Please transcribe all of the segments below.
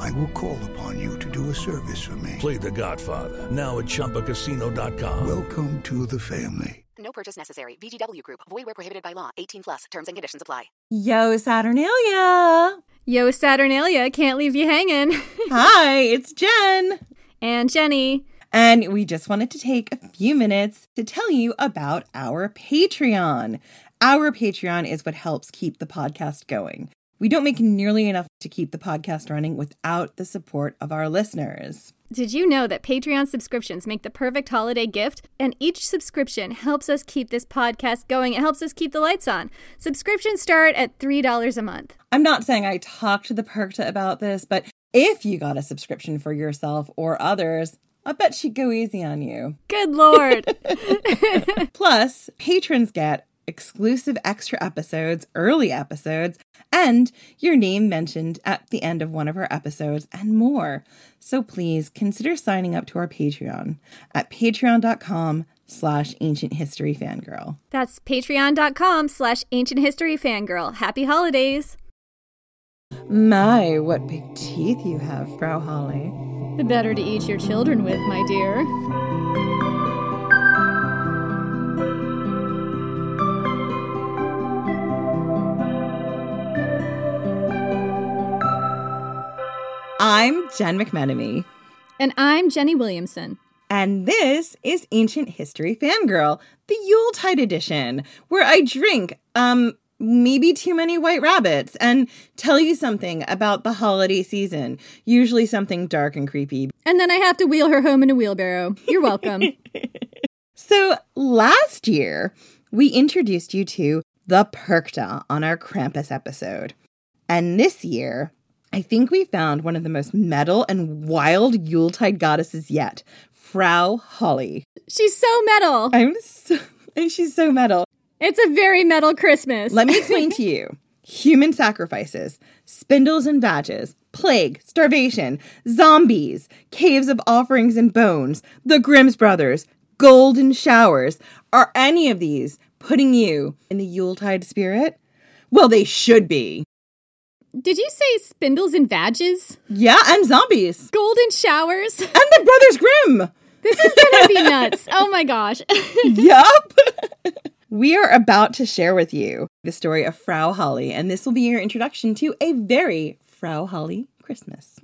I will call upon you to do a service for me. Play The Godfather now at ChumbaCasino.com. Welcome to the family. No purchase necessary. VGW Group. Void where prohibited by law. 18 plus. Terms and conditions apply. Yo, Saturnalia. Yo, Saturnalia, can't leave you hanging. Hi, it's Jen. and Jenny. And we just wanted to take a few minutes to tell you about our Patreon. Our Patreon is what helps keep the podcast going. We don't make nearly enough to keep the podcast running without the support of our listeners. Did you know that Patreon subscriptions make the perfect holiday gift? And each subscription helps us keep this podcast going. It helps us keep the lights on. Subscriptions start at $3 a month. I'm not saying I talked to the Perchta about this, but if you got a subscription for yourself or others, I bet she'd go easy on you. Good Lord. Plus, patrons get exclusive extra episodes, early episodes, and your name mentioned at the end of one of our episodes, and more. So please consider signing up to our Patreon at patreon.com slash ancient history fangirl. That's patreon.com slash ancient history fangirl. Happy holidays. My, what big teeth you have, Frau Holle. The better to eat your children with, my dear. I'm Jen McMenemy, And I'm Jenny Williamson. and this is Ancient History Fangirl, the Yuletide edition, where I drink, um, maybe too many white rabbits and tell you something about the holiday season, usually something dark and creepy. And then I have to wheel her home in a wheelbarrow. You're welcome. So last year, we introduced you to the Perchta on our Krampus episode. And this year, I think we found one of the most metal and wild Yuletide goddesses yet, Frau Holle. She's so metal. I'm so, she's so metal. It's a very metal Christmas. Let me explain to you human sacrifices, spindles and badges, plague, starvation, zombies, caves of offerings and bones, the Grimm's brothers, golden showers. Are any of these putting you in the Yuletide spirit? Well, they should be. Did you say spindles and badges? Yeah, and zombies. Golden showers? And the Brothers Grimm. This is gonna be nuts. Oh my gosh. yup. we are about to share with you the story of Frau Holle, and this will be your introduction to a very Frau Holle Christmas.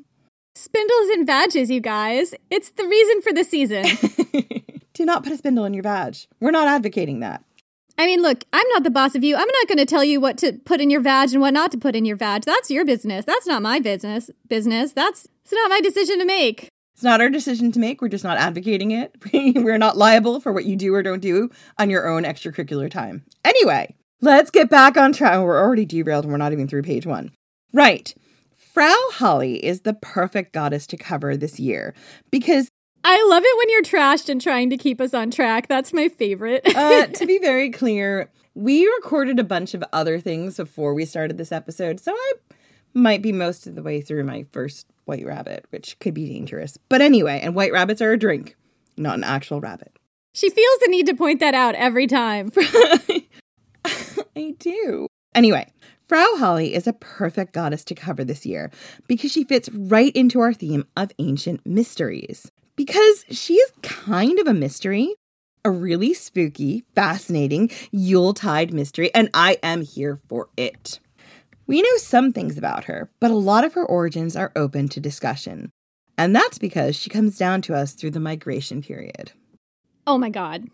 Spindles and badges, you guys. It's the reason for the season. Do not put a spindle in your badge. We're not advocating that. I mean, look, I'm not the boss of you. I'm not going to tell you what to put in your vag and what not to put in your vag. That's your business. That's not my business. Business. That's it's not my decision to make. It's not our decision to make. We're just not advocating it. We're not liable for what you do or don't do on your own extracurricular time. Anyway, let's get back on track. Oh, we're already derailed and we're not even through page one. Right. Frau Holle is the perfect goddess to cover this year because I love it when you're trashed and trying to keep us on track. That's my favorite. uh, to be very clear, we recorded a bunch of other things before we started this episode, so I might be most of the way through my first white rabbit, which could be dangerous. But anyway, and white rabbits are a drink, not an actual rabbit. she feels the need to point that out every time. I do. Anyway, Frau Holle is a perfect goddess to cover this year because she fits right into our theme of ancient mysteries. Because she is kind of a mystery, a really spooky, fascinating Yuletide mystery, and I am here for it. We know some things about her, but a lot of her origins are open to discussion. And that's because she comes down to us through the migration period. Oh my god.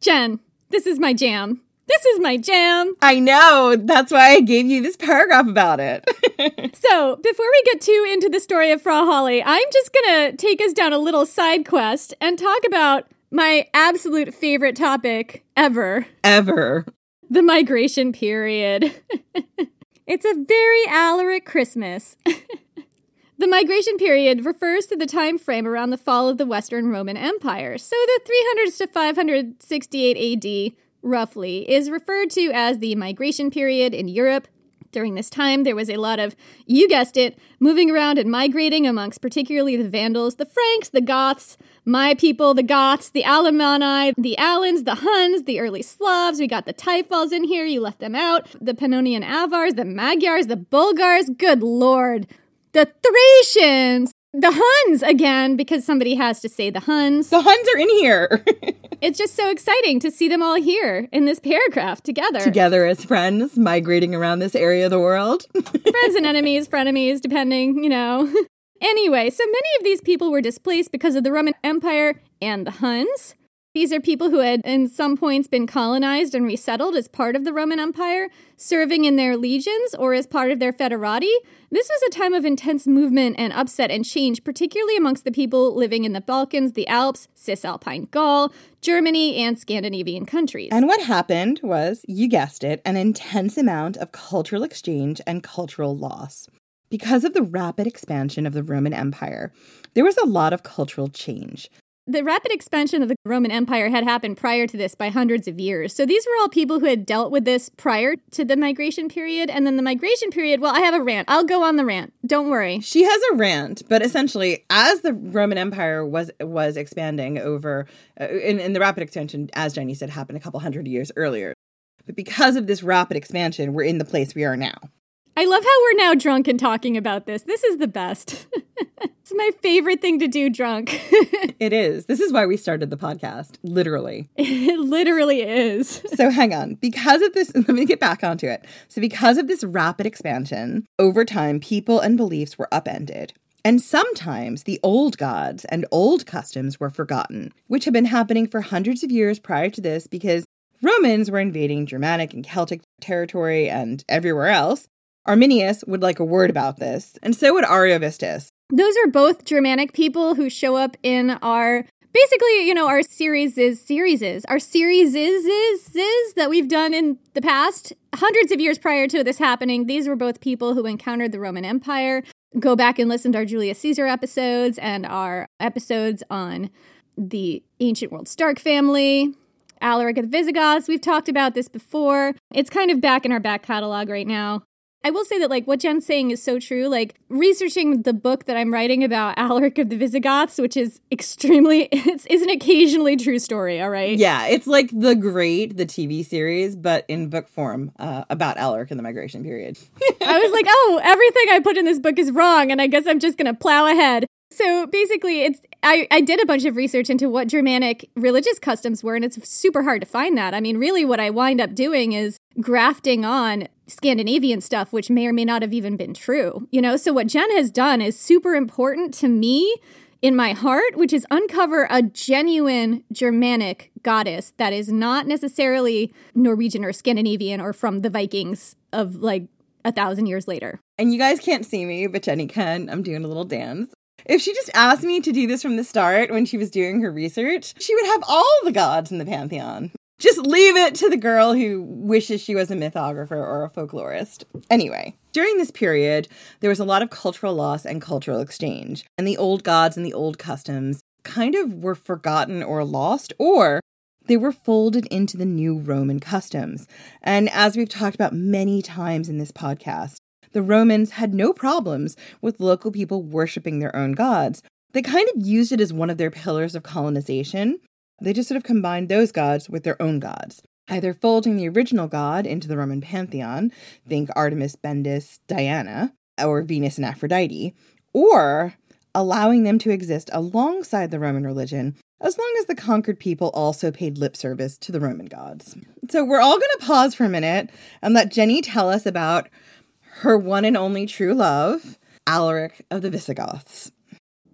Jen, this is my jam. This is my jam. I know. That's why I gave you this paragraph about it. So, before we get too into the story of Frau Holle, I'm just gonna take us down a little side quest and talk about my absolute favorite topic ever Ever. the migration period. it's a very Alaric Christmas. the migration period refers to the time frame around the fall of the Western Roman Empire. So the 300s to 568 AD, roughly, is referred to as the migration period in Europe. During this time, there was a lot of, you guessed it, moving around and migrating amongst particularly the Vandals, the Franks, the Goths, my people, the Goths, the Alemanni, the Alans, the Huns, the early Slavs. We got the Taifals in here, you left them out. The Pannonian Avars, the Magyars, the Bulgars. Good lord. The Thracians. The Huns again, because somebody has to say the Huns. The Huns are in here. It's just so exciting to see them all here in this paragraph together. Together as friends, migrating around this area of the world. friends and enemies, frenemies, depending, you know. anyway, so many of these people were displaced because of the Roman Empire and the Huns. These are people who had, in some points, been colonized and resettled as part of the Roman Empire, serving in their legions or as part of their federati. This was a time of intense movement and upset and change, particularly amongst the people living in the Balkans, the Alps, Cisalpine Gaul, Germany, and Scandinavian countries. and what happened was, you guessed it, an intense amount of cultural exchange and cultural loss. Because of the rapid expansion of the Roman Empire, there was a lot of cultural change. The rapid expansion of the Roman Empire had happened prior to this by hundreds of years. So these were all people who had dealt with this prior to the migration period. And then the migration period, well, I have a rant. I'll go on the rant. Don't worry. She has a rant, but essentially, as the Roman Empire was was expanding over, uh, in, in the rapid expansion, as Jenny said, happened a couple hundred years earlier. But because of this rapid expansion, we're in the place we are now. I love how we're now drunk and talking about this. This is the best. it's my favorite thing to do drunk. It is. This is why we started the podcast, literally. it literally is. so hang on. Because of this, let me get back onto it. So, because of this rapid expansion, over time, people and beliefs were upended. And sometimes the old gods and old customs were forgotten, which had been happening for hundreds of years prior to this because Romans were invading Germanic and Celtic territory and everywhere else. Arminius would like a word about this, and so would Ariovistus. Those are both Germanic people who show up in our basically, you know, our series is series is our series is is is that we've done in the past hundreds of years prior to this happening. These were both people who encountered the Roman Empire. Go back and listen to our Julius Caesar episodes and our episodes on the ancient world Stark family. Alaric of the Visigoths. We've talked about this before. It's kind of back in our back catalog right now. I will say that, like, what Jen's saying is so true. Like, researching the book that I'm writing about Alaric of the Visigoths, which is extremely, it's, is an occasionally true story, all right? Yeah, it's like The Great, the TV series, but in book form uh, about Alaric in the migration period. I was like, oh, everything I put in this book is wrong, and I guess I'm just going to plow ahead. So basically, it's I, I did a bunch of research into what Germanic religious customs were, and it's super hard to find that. I mean, really, what I wind up doing is grafting on Scandinavian stuff, which may or may not have even been true. You know, so what Jen has done is super important to me in my heart, which is uncover a genuine Germanic goddess that is not necessarily Norwegian or Scandinavian or from the Vikings of like a thousand years later. And you guys can't see me, but Jenny can. I'm doing a little dance. If she just asked me to do this from the start when she was doing her research, she would have all the gods in the pantheon. Just leave it to the girl who wishes she was a mythographer or a folklorist. Anyway, during this period, there was a lot of cultural loss and cultural exchange, and the old gods and the old customs kind of were forgotten or lost, or they were folded into the new Roman customs. And as we've talked about many times in this podcast, the Romans had no problems with local people worshiping their own gods. They kind of used it as one of their pillars of colonization. They just sort of combined those gods with their own gods, either folding the original god into the Roman pantheon, think Artemis, Bendis, Diana, or Venus and Aphrodite, or allowing them to exist alongside the Roman religion as long as the conquered people also paid lip service to the Roman gods. So we're all going to pause for a minute and let Jenny tell us about her one and only true love, Alaric of the Visigoths.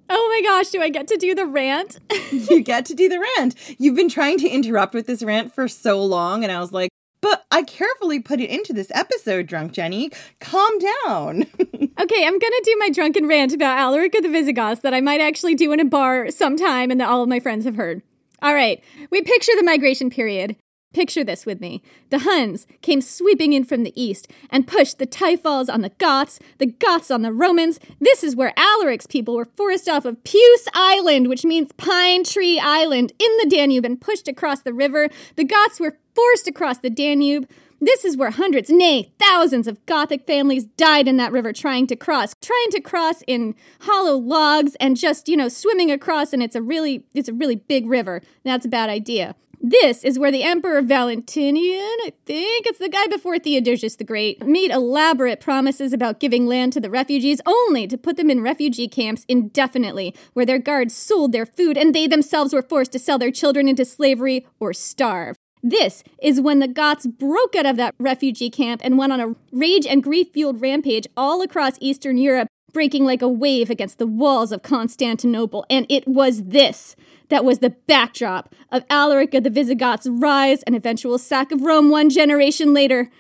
Oh my gosh, do I get to do the rant? you get to do the rant. You've been trying to interrupt with this rant for so long, and I was like, but I carefully put it into this episode, Drunk Jenny. Calm down. okay, I'm gonna do my drunken rant about Alaric of the Visigoths that I might actually do in a bar sometime and that all of my friends have heard. All right, we picture the migration period. Picture this with me. The Huns came sweeping in from the east and pushed the Taifals on the Goths, the Goths on the Romans. This is where Alaric's people were forced off of Peuce Island, which means Pine Tree Island, in the Danube and pushed across the river. The Goths were forced across the Danube. This is where hundreds, nay, thousands of Gothic families died in that river trying to cross, trying to cross in hollow logs and just, you know, swimming across and it's a really it's a really big river. That's a bad idea. This is where the Emperor Valentinian, I think it's the guy before Theodosius the Great, made elaborate promises about giving land to the refugees only to put them in refugee camps indefinitely, where their guards sold their food and they themselves were forced to sell their children into slavery or starve. This is when the Goths broke out of that refugee camp and went on a rage and grief fueled rampage all across Eastern Europe, breaking like a wave against the walls of Constantinople. And it was this that was the backdrop of Alaric of the Visigoths' rise and eventual sack of Rome one generation later.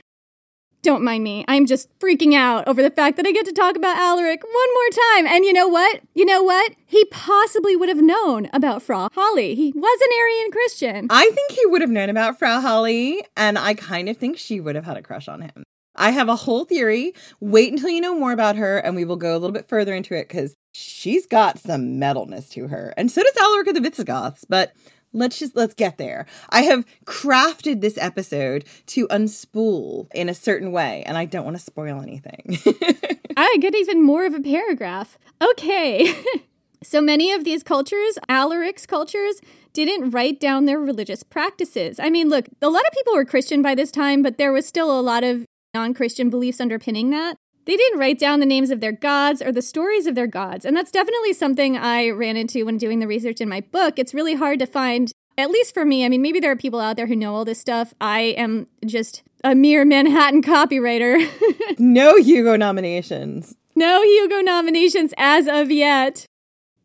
Don't mind me. I'm just freaking out over the fact that I get to talk about Alaric one more time. And you know what? You know what? He possibly would have known about Frau Holle. He was an Arian Christian. I think he would have known about Frau Holle, and I kind of think she would have had a crush on him. I have a whole theory. Wait until you know more about her, and we will go a little bit further into it because she's got some metalness to her. And so does Alaric of the Visigoths, but let's just let's get there. I have crafted this episode to unspool in a certain way, and I don't want to spoil anything. I get even more of a paragraph. Okay. so many of these cultures, Alaric's cultures, didn't write down their religious practices. I mean, look, a lot of people were Christian by this time, but there was still a lot of non Christian beliefs underpinning that. They didn't write down the names of their gods or the stories of their gods. And that's definitely something I ran into when doing the research in my book. It's really hard to find, at least for me. I mean, maybe there are people out there who know all this stuff. I am just a mere Manhattan copywriter. no Hugo nominations. No Hugo nominations as of yet.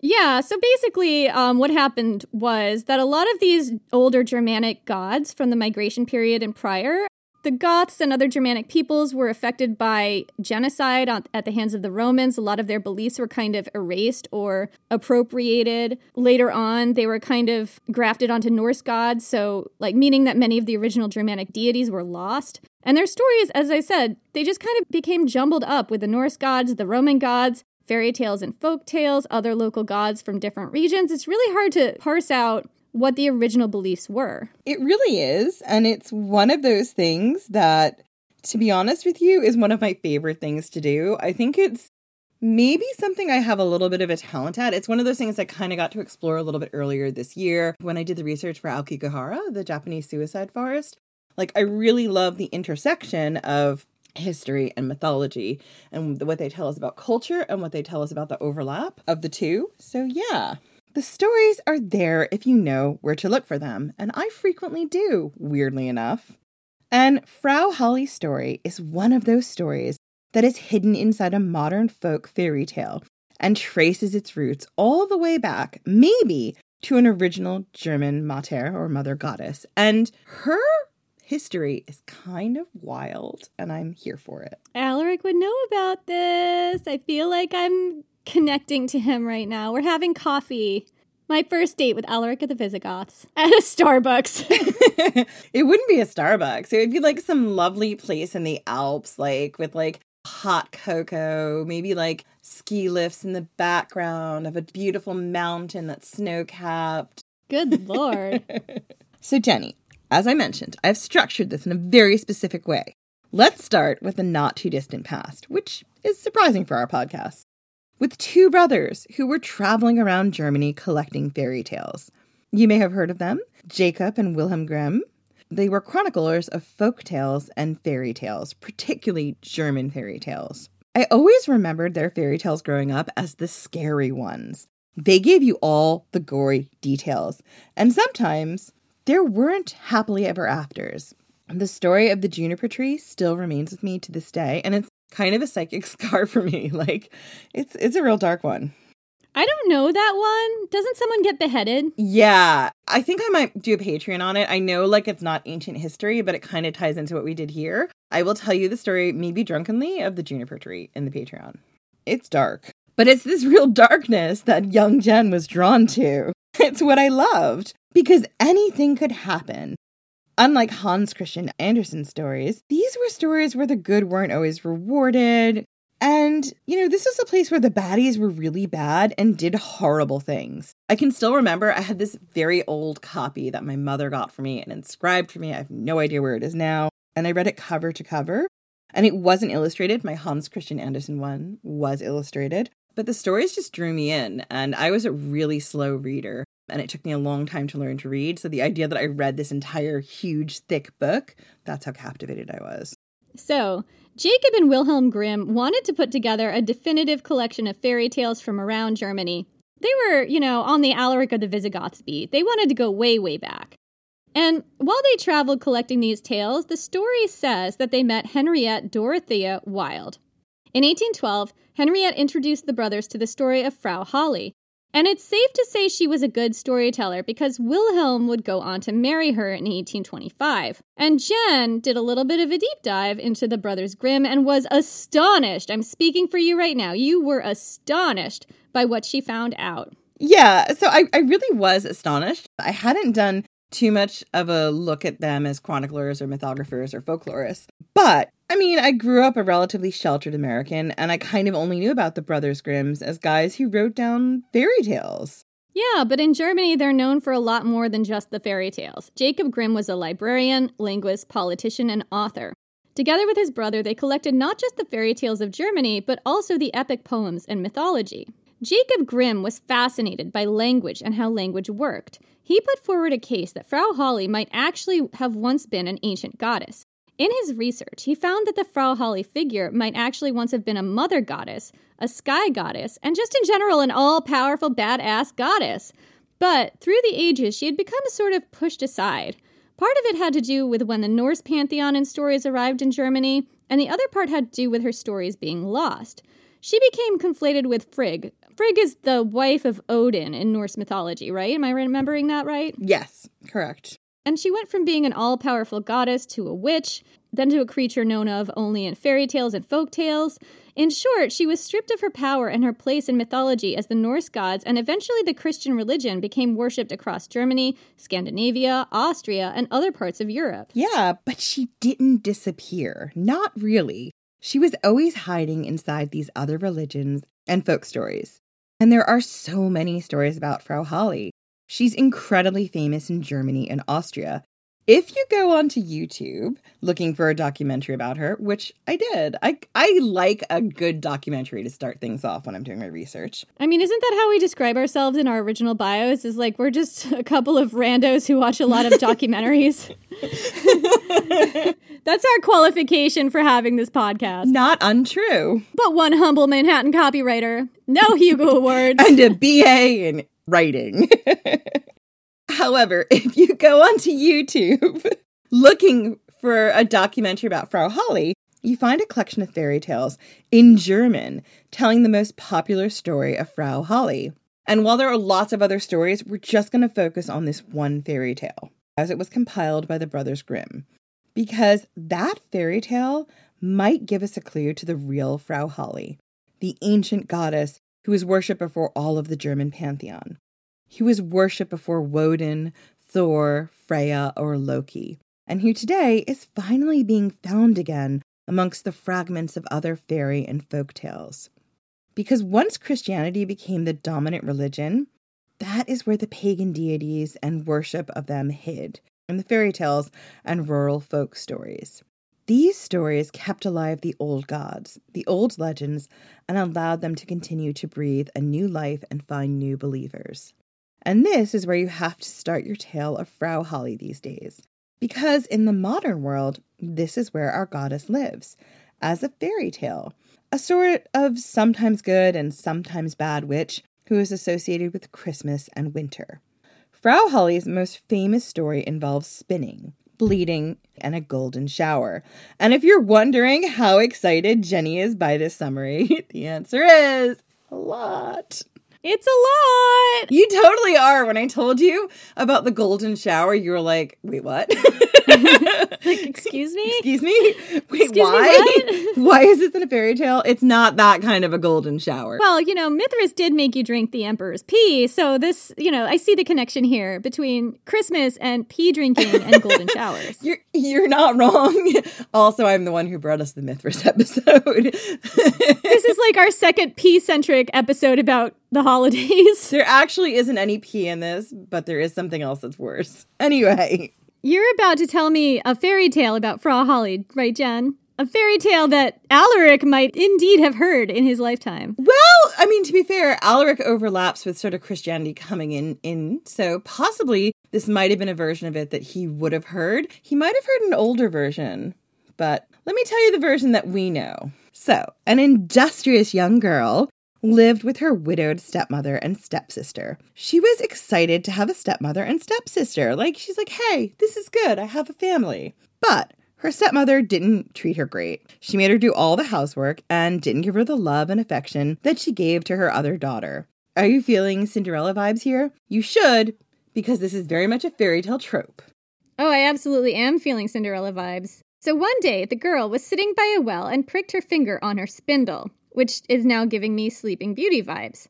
Yeah, so basically, um, what happened was that a lot of these older Germanic gods from the migration period and prior the Goths and other Germanic peoples were affected by genocide at the hands of the Romans. A lot of their beliefs were kind of erased or appropriated. Later on, they were kind of grafted onto Norse gods, so, like, meaning that many of the original Germanic deities were lost. And their stories, as I said, they just kind of became jumbled up with the Norse gods, the Roman gods, fairy tales and folk tales, other local gods from different regions. It's really hard to parse out what the original beliefs were. It really is. And it's one of those things that, to be honest with you, is one of my favorite things to do. I think it's maybe something I have a little bit of a talent at. It's one of those things I kind of got to explore a little bit earlier this year when I did the research for Aokigahara, the Japanese suicide forest. Like, I really love the intersection of history and mythology and what they tell us about culture and what they tell us about the overlap of the two. So, yeah, the stories are there if you know where to look for them, and I frequently do, weirdly enough. And Frau Holle's story is one of those stories that is hidden inside a modern folk fairy tale and traces its roots all the way back, maybe to an original German Mater or Mother Goddess. And her history is kind of wild, and I'm here for it. Alaric would know about this. I feel like I'm connecting to him right now. We're having coffee. My first date with Alaric of the Visigoths at a Starbucks. it wouldn't be a Starbucks. It would be like some lovely place in the Alps, like with like hot cocoa, maybe like ski lifts in the background of a beautiful mountain that's snow capped. Good lord. so, Jenny, as I mentioned, I've structured this in a very specific way. Let's start with the not too distant past, which is surprising for our podcast with two brothers who were traveling around Germany collecting fairy tales. You may have heard of them Jacob and Wilhelm Grimm. They were chroniclers of folk tales and fairy tales, particularly German fairy tales. I always remembered their fairy tales growing up as the scary ones. They gave you all the gory details, and sometimes there weren't happily ever afters. The story of the juniper tree still remains with me to this day, and it's kind of a psychic scar for me. Like it's it's a real dark one. I don't know that one. Doesn't someone get beheaded? Yeah, I think I might do a Patreon on it. I know, like, it's not ancient history, but it kind of ties into what we did here. I will tell you the story, maybe drunkenly, of the juniper tree in the Patreon. It's dark, but it's this real darkness that young Jen was drawn to. It's what I loved because anything could happen. Unlike Hans Christian Andersen's stories, these were stories where the good weren't always rewarded. And, you know, this was a place where the baddies were really bad and did horrible things. I can still remember I had this very old copy that my mother got for me and inscribed for me. I have no idea where it is now. And I read it cover to cover. And it wasn't illustrated. My Hans Christian Andersen one was illustrated. But the stories just drew me in. And I was a really slow reader and it took me a long time to learn to read. So the idea that I read this entire huge, thick book, that's how captivated I was. So, Jacob and Wilhelm Grimm wanted to put together a definitive collection of fairy tales from around Germany. They were, you know, on the Alaric of the Visigoths beat. They wanted to go way, way back. And while they traveled collecting these tales, the story says that they met Henriette Dorothea Wilde. In 1812, Henriette introduced the brothers to the story of Frau Holle, and it's safe to say she was a good storyteller because Wilhelm would go on to marry her in 1825. And Jen did a little bit of a deep dive into the Brothers Grimm and was astonished. I'm speaking for you right now. You were astonished by what she found out. Yeah, so I, I really was astonished. I hadn't done too much of a look at them as chroniclers or mythographers or folklorists. But I mean, I grew up a relatively sheltered American, and I kind of only knew about the Brothers Grimms as guys who wrote down fairy tales. Yeah, but in Germany, they're known for a lot more than just the fairy tales. Jacob Grimm was a librarian, linguist, politician, and author. Together with his brother, they collected not just the fairy tales of Germany, but also the epic poems and mythology. Jacob Grimm was fascinated by language and how language worked. He put forward a case that Frau Holle might actually have once been an ancient goddess. In his research, he found that the Frau Holle figure might actually once have been a mother goddess, a sky goddess, and just in general an all powerful badass goddess. But through the ages, she had become sort of pushed aside. Part of it had to do with when the Norse pantheon and stories arrived in Germany, and the other part had to do with her stories being lost. She became conflated with Frigg. Frigg is the wife of Odin in Norse mythology, right? Am I remembering that right? Yes, correct. And she went from being an all powerful goddess to a witch, then to a creature known of only in fairy tales and folk tales. In short, she was stripped of her power and her place in mythology as the Norse gods, and eventually the Christian religion became worshipped across Germany, Scandinavia, Austria, and other parts of Europe. Yeah, but she didn't disappear. Not really. She was always hiding inside these other religions and folk stories. And there are so many stories about Frau Holle. She's incredibly famous in Germany and Austria. If you go onto YouTube looking for a documentary about her, which I did, I I like a good documentary to start things off when I'm doing my research. I mean, isn't that how we describe ourselves in our original bios? Is like we're just a couple of randos who watch a lot of documentaries. That's our qualification for having this podcast. Not untrue. But one humble Manhattan copywriter, no Hugo Awards. and a BA in writing. However, if you go onto YouTube looking for a documentary about Frau Holle, you find a collection of fairy tales in German telling the most popular story of Frau Holle. And while there are lots of other stories, we're just going to focus on this one fairy tale, as it was compiled by the Brothers Grimm, because that fairy tale might give us a clue to the real Frau Holle, the ancient goddess who was worshipped before all of the German pantheon. He was worshipped before Woden, Thor, Freya, or Loki, and who today is finally being found again amongst the fragments of other fairy and folk tales. Because once Christianity became the dominant religion, that is where the pagan deities and worship of them hid in the fairy tales and rural folk stories. These stories kept alive the old gods, the old legends, and allowed them to continue to breathe a new life and find new believers. And this is where you have to start your tale of Frau Holle these days. Because in the modern world, this is where our goddess lives, as a fairy tale, a sort of sometimes good and sometimes bad witch who is associated with Christmas and winter. Frau Holle's most famous story involves spinning, bleeding, and a golden shower. And if you're wondering how excited Jenny is by this summary, the answer is a lot. It's a lot. You totally are. When I told you about the golden shower, you were like, wait, what? Like, excuse me? Excuse me? Wait, Excuse me, why? what? why is this in a fairy tale? It's not that kind of a golden shower. Well, you know, Mithras did make you drink the emperor's pee, so this, you know, I see the connection here between Christmas and pee drinking and golden showers. You're you're not wrong. Also, I'm the one who brought us the Mithras episode. This is like our second pee centric episode about the holidays. there actually isn't any pee in this, but there is something else that's worse. Anyway, You're about to tell me a fairy tale about Frau Holle, right, Jen? A fairy tale that Alaric might indeed have heard in his lifetime. well, I mean to be fair, Alaric overlaps with sort of Christianity coming in in, so possibly this might have been a version of it that he would have heard. He might have heard an older version, but let me tell you the version that we know. So, an industrious young girl lived with her widowed stepmother and stepsister. She was excited to have a stepmother and stepsister. Like, she's like, hey, this is good. I have a family. But her stepmother didn't treat her great. She made her do all the housework and didn't give her the love and affection that she gave to her other daughter. Are you feeling Cinderella vibes here? You should, because this is very much a fairy tale trope. Oh, I absolutely am feeling Cinderella vibes. So one day, the girl was sitting by a well and pricked her finger on her spindle, which is now giving me Sleeping Beauty vibes.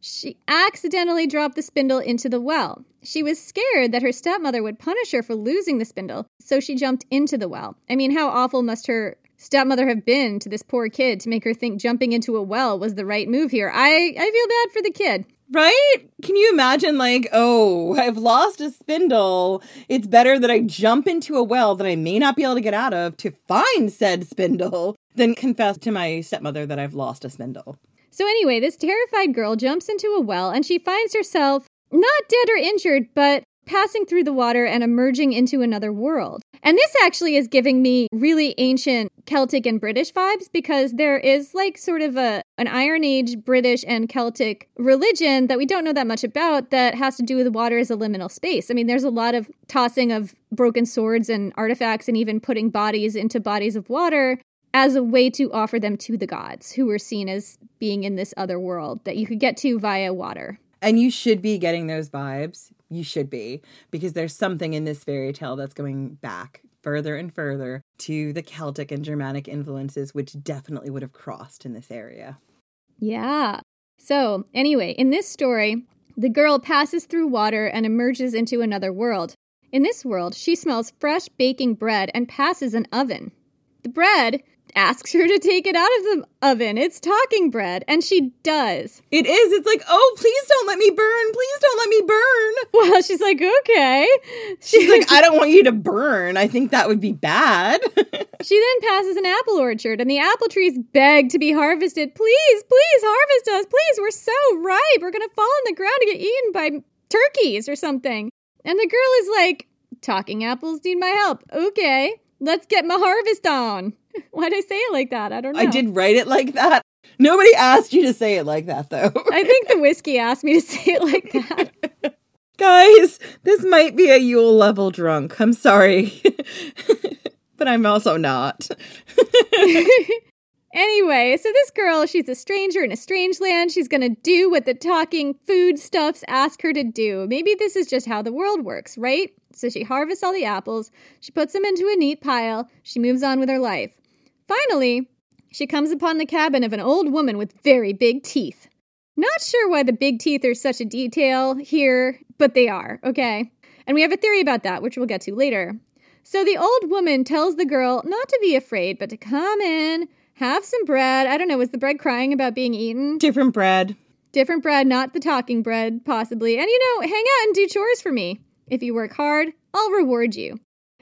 She accidentally dropped the spindle into the well. She was scared that her stepmother would punish her for losing the spindle, so she jumped into the well. I mean, how awful must her stepmother have been to this poor kid to make her think jumping into a well was the right move here? I, I feel bad for the kid. Right? Can you imagine, like, oh, I've lost a spindle. It's better that I jump into a well that I may not be able to get out of to find said spindle than confess to my stepmother that I've lost a spindle. So, anyway, this terrified girl jumps into a well and she finds herself not dead or injured, but passing through the water and emerging into another world. And this actually is giving me really ancient Celtic and British vibes because there is like sort of a an Iron Age British and Celtic religion that we don't know that much about that has to do with water as a liminal space. I mean, there's a lot of tossing of broken swords and artifacts and even putting bodies into bodies of water as a way to offer them to the gods who were seen as being in this other world that you could get to via water. And you should be getting those vibes. You should be, because there's something in this fairy tale that's going back further and further to the Celtic and Germanic influences, which definitely would have crossed in this area. Yeah. So, anyway, in this story, the girl passes through water and emerges into another world. In this world, she smells fresh baking bread and passes an oven. The bread asks her to take it out of the oven. It's talking bread, and she does. It is. It's like, oh, please don't let me burn. Please don't let me burn. Well, she's like, okay. She's like, I don't want you to burn. I think that would be bad. She then passes an apple orchard, and the apple trees beg to be harvested. Please, please harvest us. Please, we're so ripe. We're going to fall on the ground and get eaten by turkeys or something. And the girl is like, Talking apples need my help. Okay, let's get my harvest on. Why'd I say it like that? I don't know. I did write it like that. Nobody asked you to say it like that, though. I think the whiskey asked me to say it like that. Guys, this might be a Yule level drunk. I'm sorry. but I'm also not. Anyway, so this girl, she's a stranger in a strange land. She's gonna do what the talking foodstuffs ask her to do. Maybe this is just how the world works, right? So she harvests all the apples, she puts them into a neat pile, she moves on with her life. Finally, she comes upon the cabin of an old woman with very big teeth. Not sure why the big teeth are such a detail here, but they are, okay? And we have a theory about that, which we'll get to later. So the old woman tells the girl not to be afraid, but to come in, have some bread. I don't know, was the bread crying about being eaten? Different bread. Different bread, not the talking bread, possibly. And you know, hang out and do chores for me. If you work hard, I'll reward you.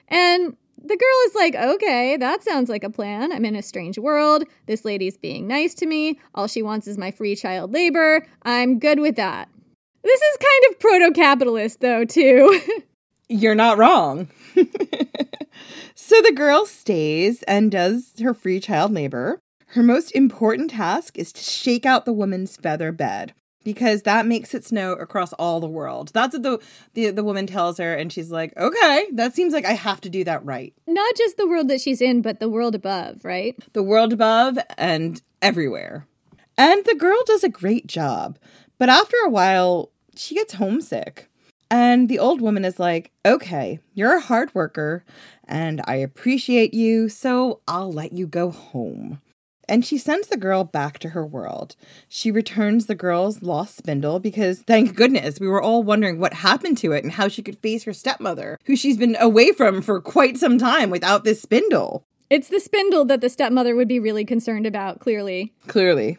And the girl is like, okay, that sounds like a plan. I'm in a strange world. This lady's being nice to me. All she wants is my free child labor. I'm good with that. This is kind of proto capitalist, though, too. You're not wrong. so the girl stays and does her free child labor. Her most important task is to shake out the woman's feather bed because that makes it snow across all the world. That's what the, the the woman tells her and she's like, "Okay, that seems like I have to do that right." Not just the world that she's in, but the world above, right? The world above and everywhere. And the girl does a great job. But after a while, she gets homesick. And the old woman is like, okay, you're a hard worker and I appreciate you, so I'll let you go home. And she sends the girl back to her world. She returns the girl's lost spindle because, thank goodness, we were all wondering what happened to it and how she could face her stepmother, who she's been away from for quite some time without this spindle. It's the spindle that the stepmother would be really concerned about, clearly. Clearly.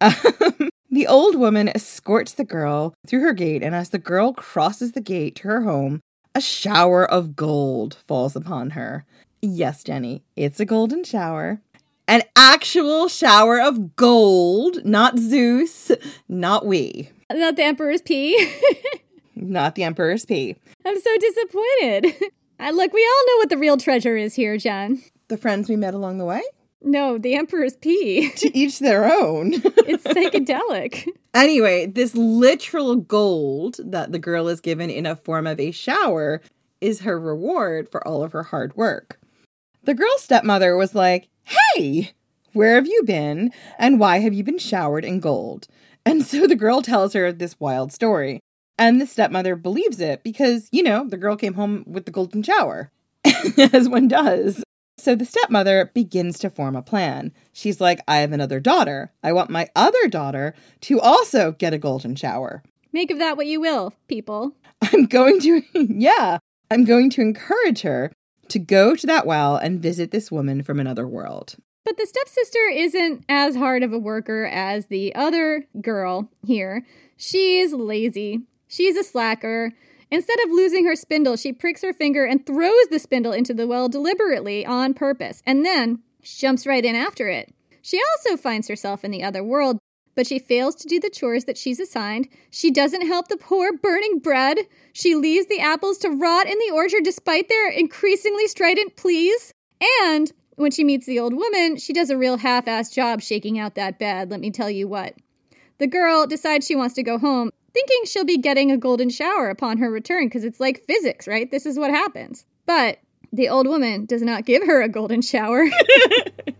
Um, the old woman escorts the girl through her gate, and as the girl crosses the gate to her home, a shower of gold falls upon her. Yes, Jenny, it's a golden shower. An actual shower of gold, not Zeus, not we, Not the Emperor's pee. not the Emperor's pee. I'm so disappointed. Uh, Look, we all know what the real treasure is here, Jen. The friends we met along the way? No, the Emperor's pee. To each their own. It's psychedelic. Anyway, this literal gold that the girl is given in a form of a shower is her reward for all of her hard work. The girl's stepmother was like, Hey, where have you been? And why have you been showered in gold? And so the girl tells her this wild story. And the stepmother believes it because, you know, the girl came home with the golden shower, as one does. So the stepmother begins to form a plan. She's like, I have another daughter. I want my other daughter to also get a golden shower. Make of that what you will, people. I'm going to, yeah, I'm going to encourage her to go to that well and visit this woman from another world. But the stepsister isn't as hard of a worker as the other girl here. She's lazy. She's a slacker. Instead of losing her spindle, she pricks her finger and throws the spindle into the well deliberately on purpose, and then jumps right in after it. She also finds herself in the other world, but she fails to do the chores that she's assigned. She doesn't help the poor burning bread. She leaves the apples to rot in the orchard despite their increasingly strident pleas. And when she meets the old woman, she does a real half assed job shaking out that bed, let me tell you what. The girl decides she wants to go home, thinking she'll be getting a golden shower upon her return because it's like physics, right? This is what happens. But the old woman does not give her a golden shower.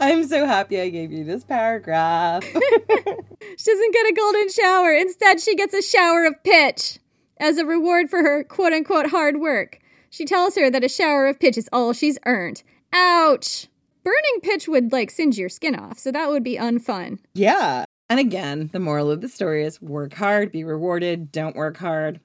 I'm so happy I gave you this paragraph. she doesn't get a golden shower. Instead, she gets a shower of pitch as a reward for her quote unquote hard work. She tells her that a shower of pitch is all she's earned. Ouch! Burning pitch would like singe your skin off, so that would be unfun. yeah. And again, the moral of the story is work hard, be rewarded, don't work hard,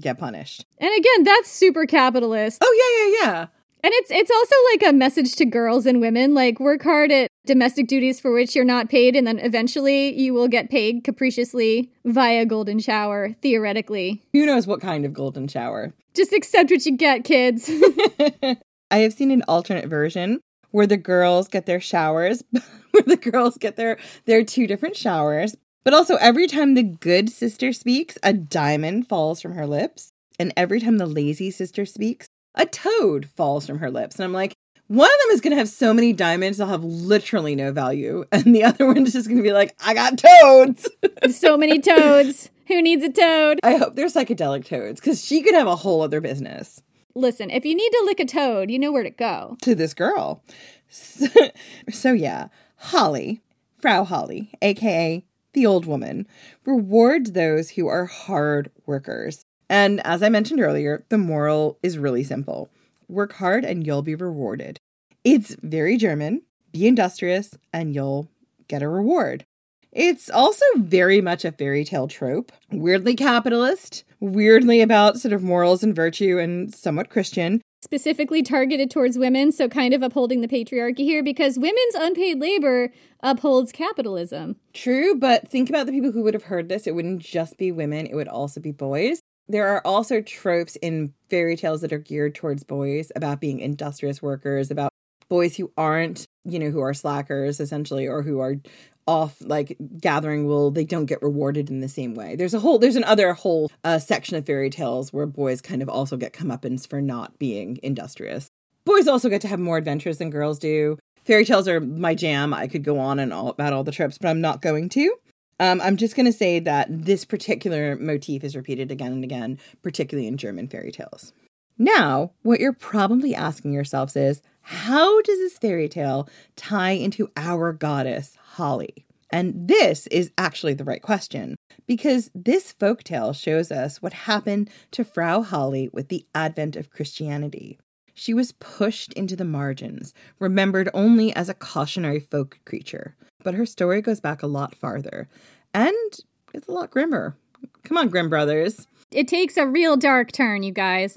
get punished. And again, that's super capitalist. Oh, yeah, yeah, yeah. And it's it's also like a message to girls and women like work hard at domestic duties for which you're not paid and then eventually you will get paid capriciously via golden shower theoretically. Who knows what kind of golden shower? Just accept what you get, kids. I have seen an alternate version where the girls get their showers, where the girls get their their two different showers. But also every time the good sister speaks, a diamond falls from her lips, and every time the lazy sister speaks, a toad falls from her lips. And I'm like, one of them is going to have so many diamonds they'll have literally no value, and the other one is just going to be like, I got toads. so many toads. Who needs a toad? I hope they're psychedelic toads because she could have a whole other business. Listen, if you need to lick a toad, you know where to go. to this girl. So, so yeah, Holle, Frau Holle, aka the old woman, rewards those who are hard workers. And as I mentioned earlier, the moral is really simple work hard and you'll be rewarded. It's very German be industrious and you'll get a reward. It's also very much a fairy tale trope, weirdly capitalist, weirdly about sort of morals and virtue and somewhat Christian, Specifically targeted towards women, so kind of upholding the patriarchy here because women's unpaid labor upholds capitalism. True, but think about the people who would have heard this. It wouldn't just be women, it would also be boys. There are also tropes in fairy tales that are geared towards boys about being industrious workers, about boys who aren't, you know, who are slackers essentially, or who are off like gathering wool, they don't get rewarded in the same way. There's a whole, there's another whole uh, section of fairy tales where boys kind of also get comeuppance for not being industrious. Boys also get to have more adventures than girls do. Fairy tales are my jam. I could go on and all about all the tropes, but I'm not going to. Um, I'm just going to say that this particular motif is repeated again and again, particularly in German fairy tales. Now, what you're probably asking yourselves is how does this fairy tale tie into our goddess, Holle? And this is actually the right question because this folktale shows us what happened to Frau Holle with the advent of Christianity. She was pushed into the margins, remembered only as a cautionary folk creature. But her story goes back a lot farther, and it's a lot grimmer. Come on, Grimm Brothers. It takes a real dark turn, you guys.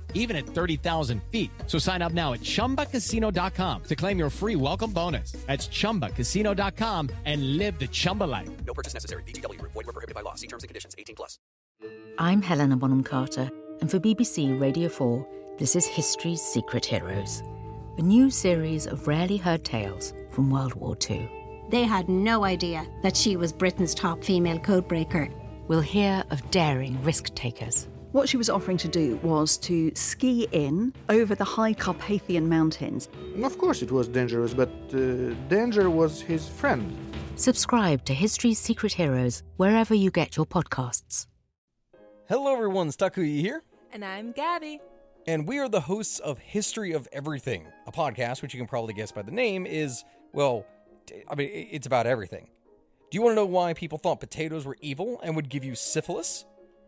even at 30,000 feet. So sign up now at ChumbaCasino.com to claim your free welcome bonus. That's ChumbaCasino.com and live the Chumba life. No purchase necessary. VGW. Void were prohibited by law. See terms and conditions. 18 plus. I'm Helena Bonham Carter, and for BBC Radio 4, this is History's Secret Heroes, a new series of rarely heard tales from World War II. They had no idea that she was Britain's top female codebreaker. We'll hear of daring risk takers what she was offering to do was to ski in over the high Carpathian mountains. Of course, it was dangerous, but uh, danger was his friend. Subscribe to History's Secret Heroes wherever you get your podcasts. Hello, everyone. Stakuyi here. And I'm Gabby. And we are the hosts of History of Everything, a podcast which you can probably guess by the name is, well, I mean, it's about everything. Do you want to know why people thought potatoes were evil and would give you syphilis?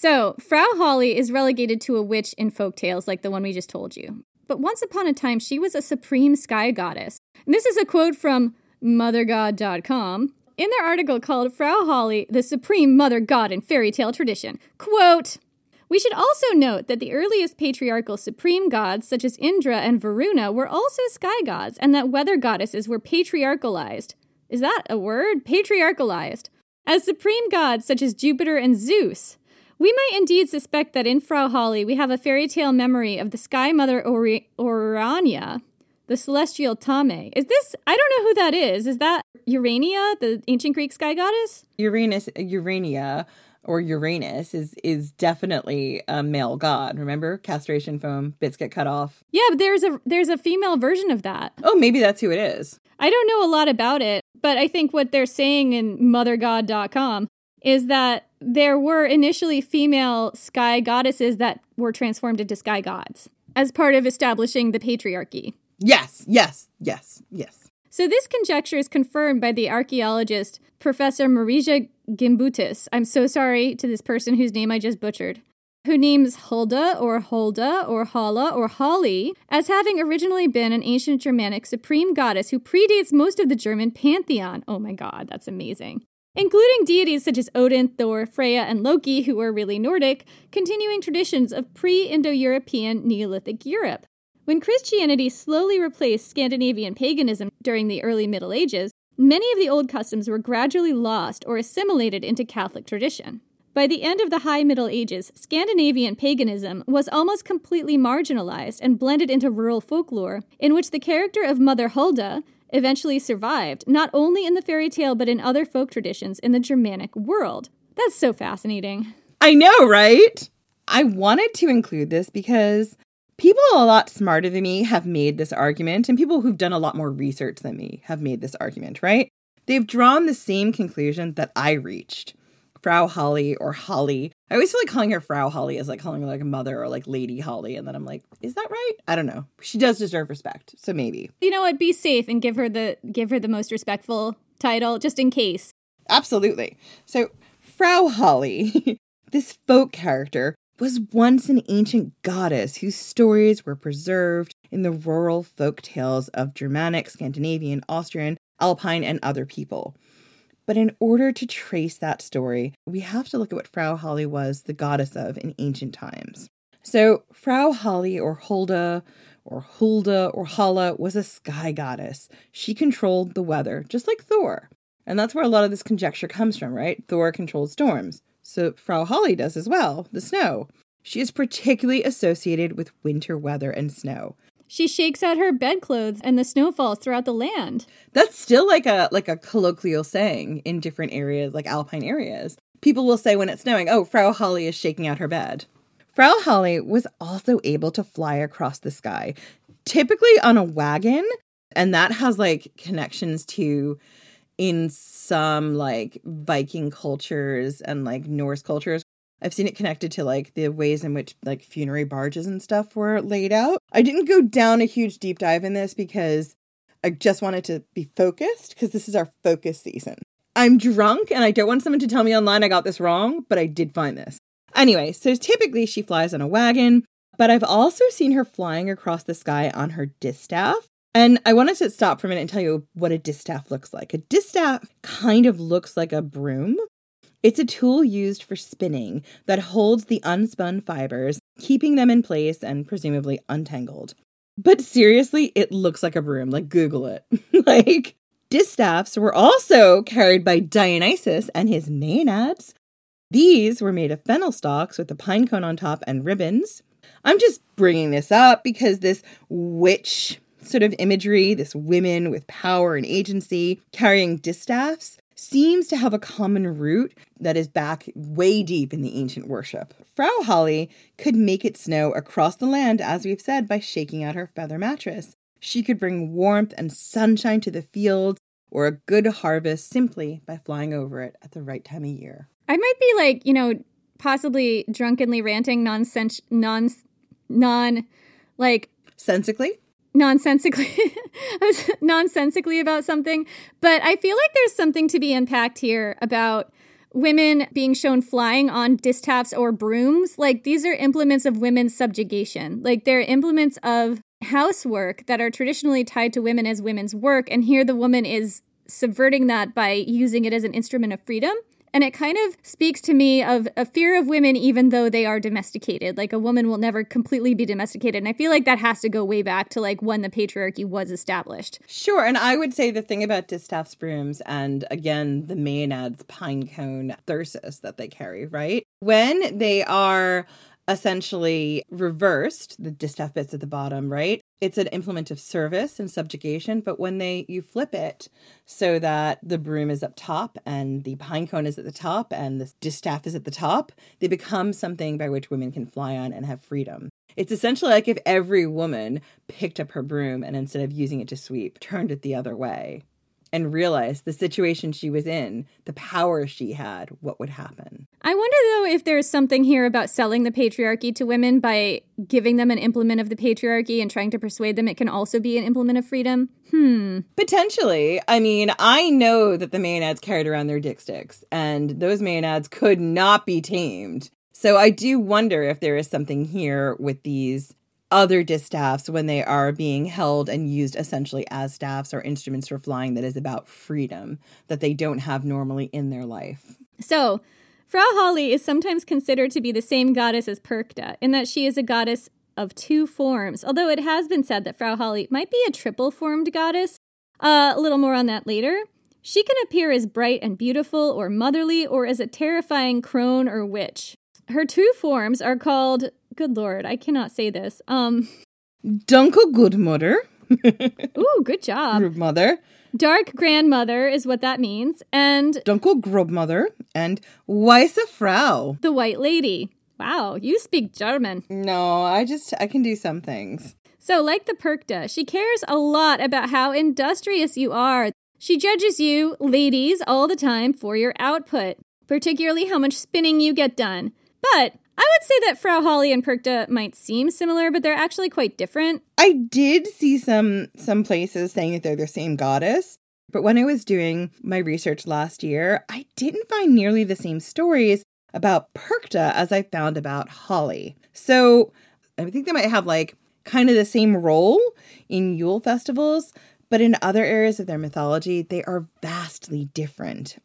So, Frau Holle is relegated to a witch in folk tales like the one we just told you. But once upon a time, she was a supreme sky goddess. And this is a quote from mothergod.com in their article called Frau Holle, the Supreme Mother God in Fairy Tale Tradition. Quote, we should also note that the earliest patriarchal supreme gods, such as Indra and Varuna, were also sky gods, and that weather goddesses were patriarchalized. Is that a word? Patriarchalized. As supreme gods, such as Jupiter and Zeus. We might indeed suspect that in Frau Holle we have a fairy tale memory of the sky mother Ori- Orania, the celestial Tame. Is this, I don't know who that is. Is that Urania, the ancient Greek sky goddess? Uranus, Urania or Uranus is is definitely a male god. Remember, castration foam, bits get cut off. Yeah, but there's a there's a female version of that. Oh, maybe that's who it is. I don't know a lot about it, but I think what they're saying in mothergod.com is that there were initially female sky goddesses that were transformed into sky gods as part of establishing the patriarchy. Yes, yes, yes, yes. So this conjecture is confirmed by the archaeologist Professor Marija Gimbutas. I'm so sorry to this person whose name I just butchered. Who names Hulda or Hulda or Hala or Holle as having originally been an ancient Germanic supreme goddess who predates most of the German pantheon. Oh my god, that's amazing including deities such as Odin, Thor, Freya, and Loki, who were really Nordic, continuing traditions of pre Indo European Neolithic Europe. When Christianity slowly replaced Scandinavian paganism during the early Middle Ages, many of the old customs were gradually lost or assimilated into Catholic tradition. By the end of the High Middle Ages, Scandinavian paganism was almost completely marginalized and blended into rural folklore, in which the character of Mother Hulda eventually survived, not only in the fairy tale, but in other folk traditions in the Germanic world. That's so fascinating. I know, right? I wanted to include this because people a lot smarter than me have made this argument, and people who've done a lot more research than me have made this argument, right? They've drawn the same conclusion that I reached. Frau Holle or Holle. I always feel like calling her Frau Holle is like calling her like a mother or like Lady Holle. And then I'm like, is that right? I don't know. She does deserve respect. So maybe. You know what? Be safe and give her the give her the most respectful title just in case. Absolutely. So Frau Holle, this folk character, was once an ancient goddess whose stories were preserved in the rural folk tales of Germanic, Scandinavian, Austrian, Alpine, and other people. But in order to trace that story, we have to look at what Frau Holle was the goddess of in ancient times. So, Frau Holle or Hulda or Hulda or Hala was a sky goddess. She controlled the weather, just like Thor. And that's where a lot of this conjecture comes from, right? Thor controlled storms. So Frau Holle does as well, the snow. She is particularly associated with winter weather and snow. She shakes out her bedclothes and the snow falls throughout the land. That's still like a like a colloquial saying in different areas, like alpine areas. People will say when it's snowing, "Oh, Frau Holle is shaking out her bed." Frau Holle was also able to fly across the sky, typically on a wagon, and that has like connections to in some like Viking cultures and like Norse cultures. I've seen it connected to like the ways in which like funerary barges and stuff were laid out. I didn't go down a huge deep dive in this because I just wanted to be focused because this is our focus season. I'm drunk and I don't want someone to tell me online I got this wrong, but I did find this. Anyway, so typically she flies on a wagon, but I've also seen her flying across the sky on her distaff. And I wanted to stop for a minute and tell you what a distaff looks like. A distaff kind of looks like a broom. It's a tool used for spinning that holds the unspun fibers, keeping them in place and presumably untangled. But seriously, it looks like a broom. Like, Google it. like, distaffs were also carried by Dionysus and his Maenads. These were made of fennel stalks with a pine cone on top and ribbons. I'm just bringing this up because this witch sort of imagery, this women with power and agency carrying distaffs, seems to have a common root that is back way deep in the ancient worship. Frau Holle could make it snow across the land, as we've said, by shaking out her feather mattress. She could bring warmth and sunshine to the fields or a good harvest simply by flying over it at the right time of year. I might be like, you know, possibly drunkenly ranting nonsense, non, non, like sensically nonsensically nonsensically about something, but I feel like there's something to be unpacked here about women being shown flying on distaffs or brooms. Like these are implements of women's subjugation. Like they're implements of housework that are traditionally tied to women as women's work and here the woman is subverting that by using it as an instrument of freedom. And it kind of speaks to me of a fear of women, even though they are domesticated. Like a woman will never completely be domesticated. And I feel like that has to go way back to like when the patriarchy was established. Sure. And I would say the thing about distaff's brooms and again, the Maenads pine cone thyrsus that they carry, right? When they are essentially reversed, the distaff bits at the bottom, right? It's an implement of service and subjugation, but when they you flip it so that the broom is up top and the pine cone is at the top and the distaff is at the top, they become something by which women can fly on and have freedom. It's essentially like if every woman picked up her broom and instead of using it to sweep, turned it the other way and realized the situation she was in, the power she had, what would happen. I wonder though if there's something here about selling the patriarchy to women by giving them an implement of the patriarchy and trying to persuade them it can also be an implement of freedom. Hmm. Potentially. I mean, I know that the Maenads carried around their dick sticks, and those Maenads could not be tamed. So I do wonder if there is something here with these other distaffs when they are being held and used essentially as staffs or instruments for flying that is about freedom that they don't have normally in their life. So, Frau Holle is sometimes considered to be the same goddess as Perchta, in that she is a goddess of two forms, although it has been said that Frau Holle might be a triple formed goddess. Uh, a little more on that later. She can appear as bright and beautiful or motherly or as a terrifying crone or witch. Her two forms are called good lord, I cannot say this. Um Dunkel Goodmother. Ooh, good job. Grubmother. Dark grandmother is what that means. And Dunkel Grubmother and Weisse Frau. The white lady. Wow, you speak German. No, I just I can do some things. So, like the Perchta, she cares a lot about how industrious you are. She judges you, ladies, all the time for your output, particularly how much spinning you get done. But I would say that Frau Holle and Perchta might seem similar, but they're actually quite different. I did see some some places saying that they're the same goddess, but when I was doing my research last year, I didn't find nearly the same stories about Perchta as I found about Holle. So I think they might have like kind of the same role in Yule festivals, but in other areas of their mythology, they are vastly different.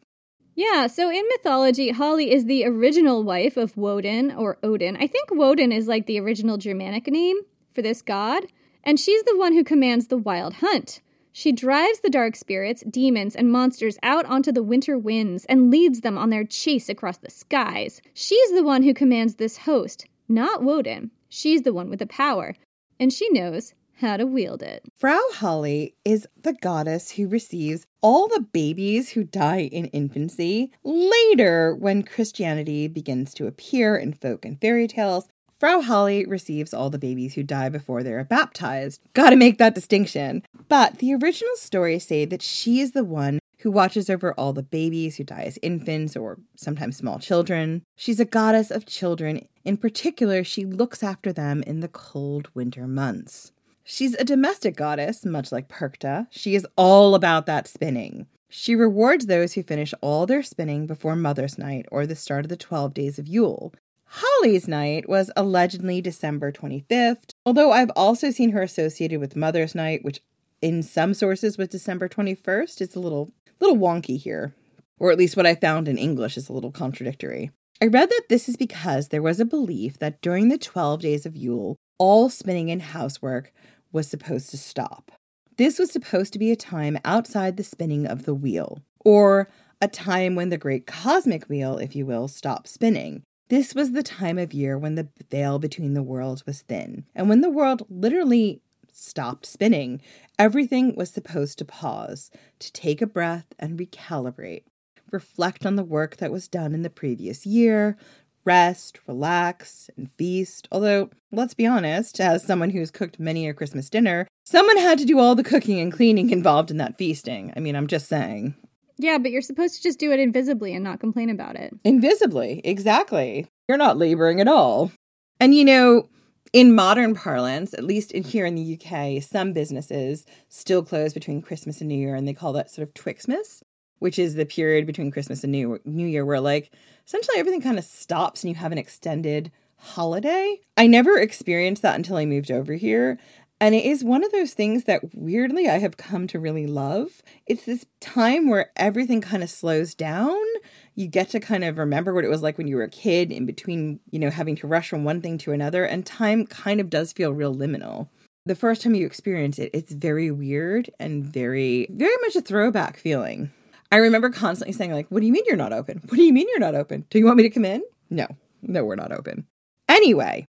Yeah, so in mythology, Holle is the original wife of Woden or Odin. I think Woden is like the original Germanic name for this god, and she's the one who commands the wild hunt. She drives the dark spirits, demons, and monsters out onto the winter winds and leads them on their chase across the skies. She's the one who commands this host, not Woden. She's the one with the power, and she knows how to wield it. Frau Holle is the goddess who receives all the babies who die in infancy. Later, when Christianity begins to appear in folk and fairy tales, Frau Holle receives all the babies who die before they are baptized. Gotta make that distinction. But the original stories say that she is the one who watches over all the babies who die as infants or sometimes small children. She's a goddess of children. In particular, she looks after them in the cold winter months. She's a domestic goddess, much like Perchta. She is all about that spinning. She rewards those who finish all their spinning before Mother's Night or the start of the 12 days of Yule. Holle's night was allegedly December 25th, although I've also seen her associated with Mother's Night, which in some sources was December 21st. It's a little little wonky here, or at least what I found in English is a little contradictory. I read that this is because there was a belief that during the 12 days of Yule, all spinning and housework was supposed to stop. This was supposed to be a time outside the spinning of the wheel, or a time when the great cosmic wheel, if you will, stopped spinning. This was the time of year when the veil between the worlds was thin, and when the world literally stopped spinning, everything was supposed to pause, to take a breath and recalibrate, reflect on the work that was done in the previous year, rest, relax, and feast. Although, let's be honest, as someone who's cooked many a Christmas dinner, someone had to do all the cooking and cleaning involved in that feasting. I mean, I'm just saying. Yeah, but you're supposed to just do it invisibly and not complain about it. Invisibly, exactly. You're not laboring at all. And you know, in modern parlance, at least in here in the UK, some businesses still close between Christmas and New Year, and they call that sort of Twixmas, which is the period between Christmas and New New Year where like essentially everything kind of stops and you have an extended holiday. I never experienced that until I moved over here, and it is one of those things that weirdly I have come to really love. It's this time where everything kind of slows down. You get to kind of remember what it was like when you were a kid in between, you know, having to rush from one thing to another. And time kind of does feel real liminal. The first time you experience it, it's very weird and very, very much a throwback feeling. I remember constantly saying, like, what do you mean you're not open? What do you mean you're not open? Do you want me to come in? No, no, we're not open. Anyway,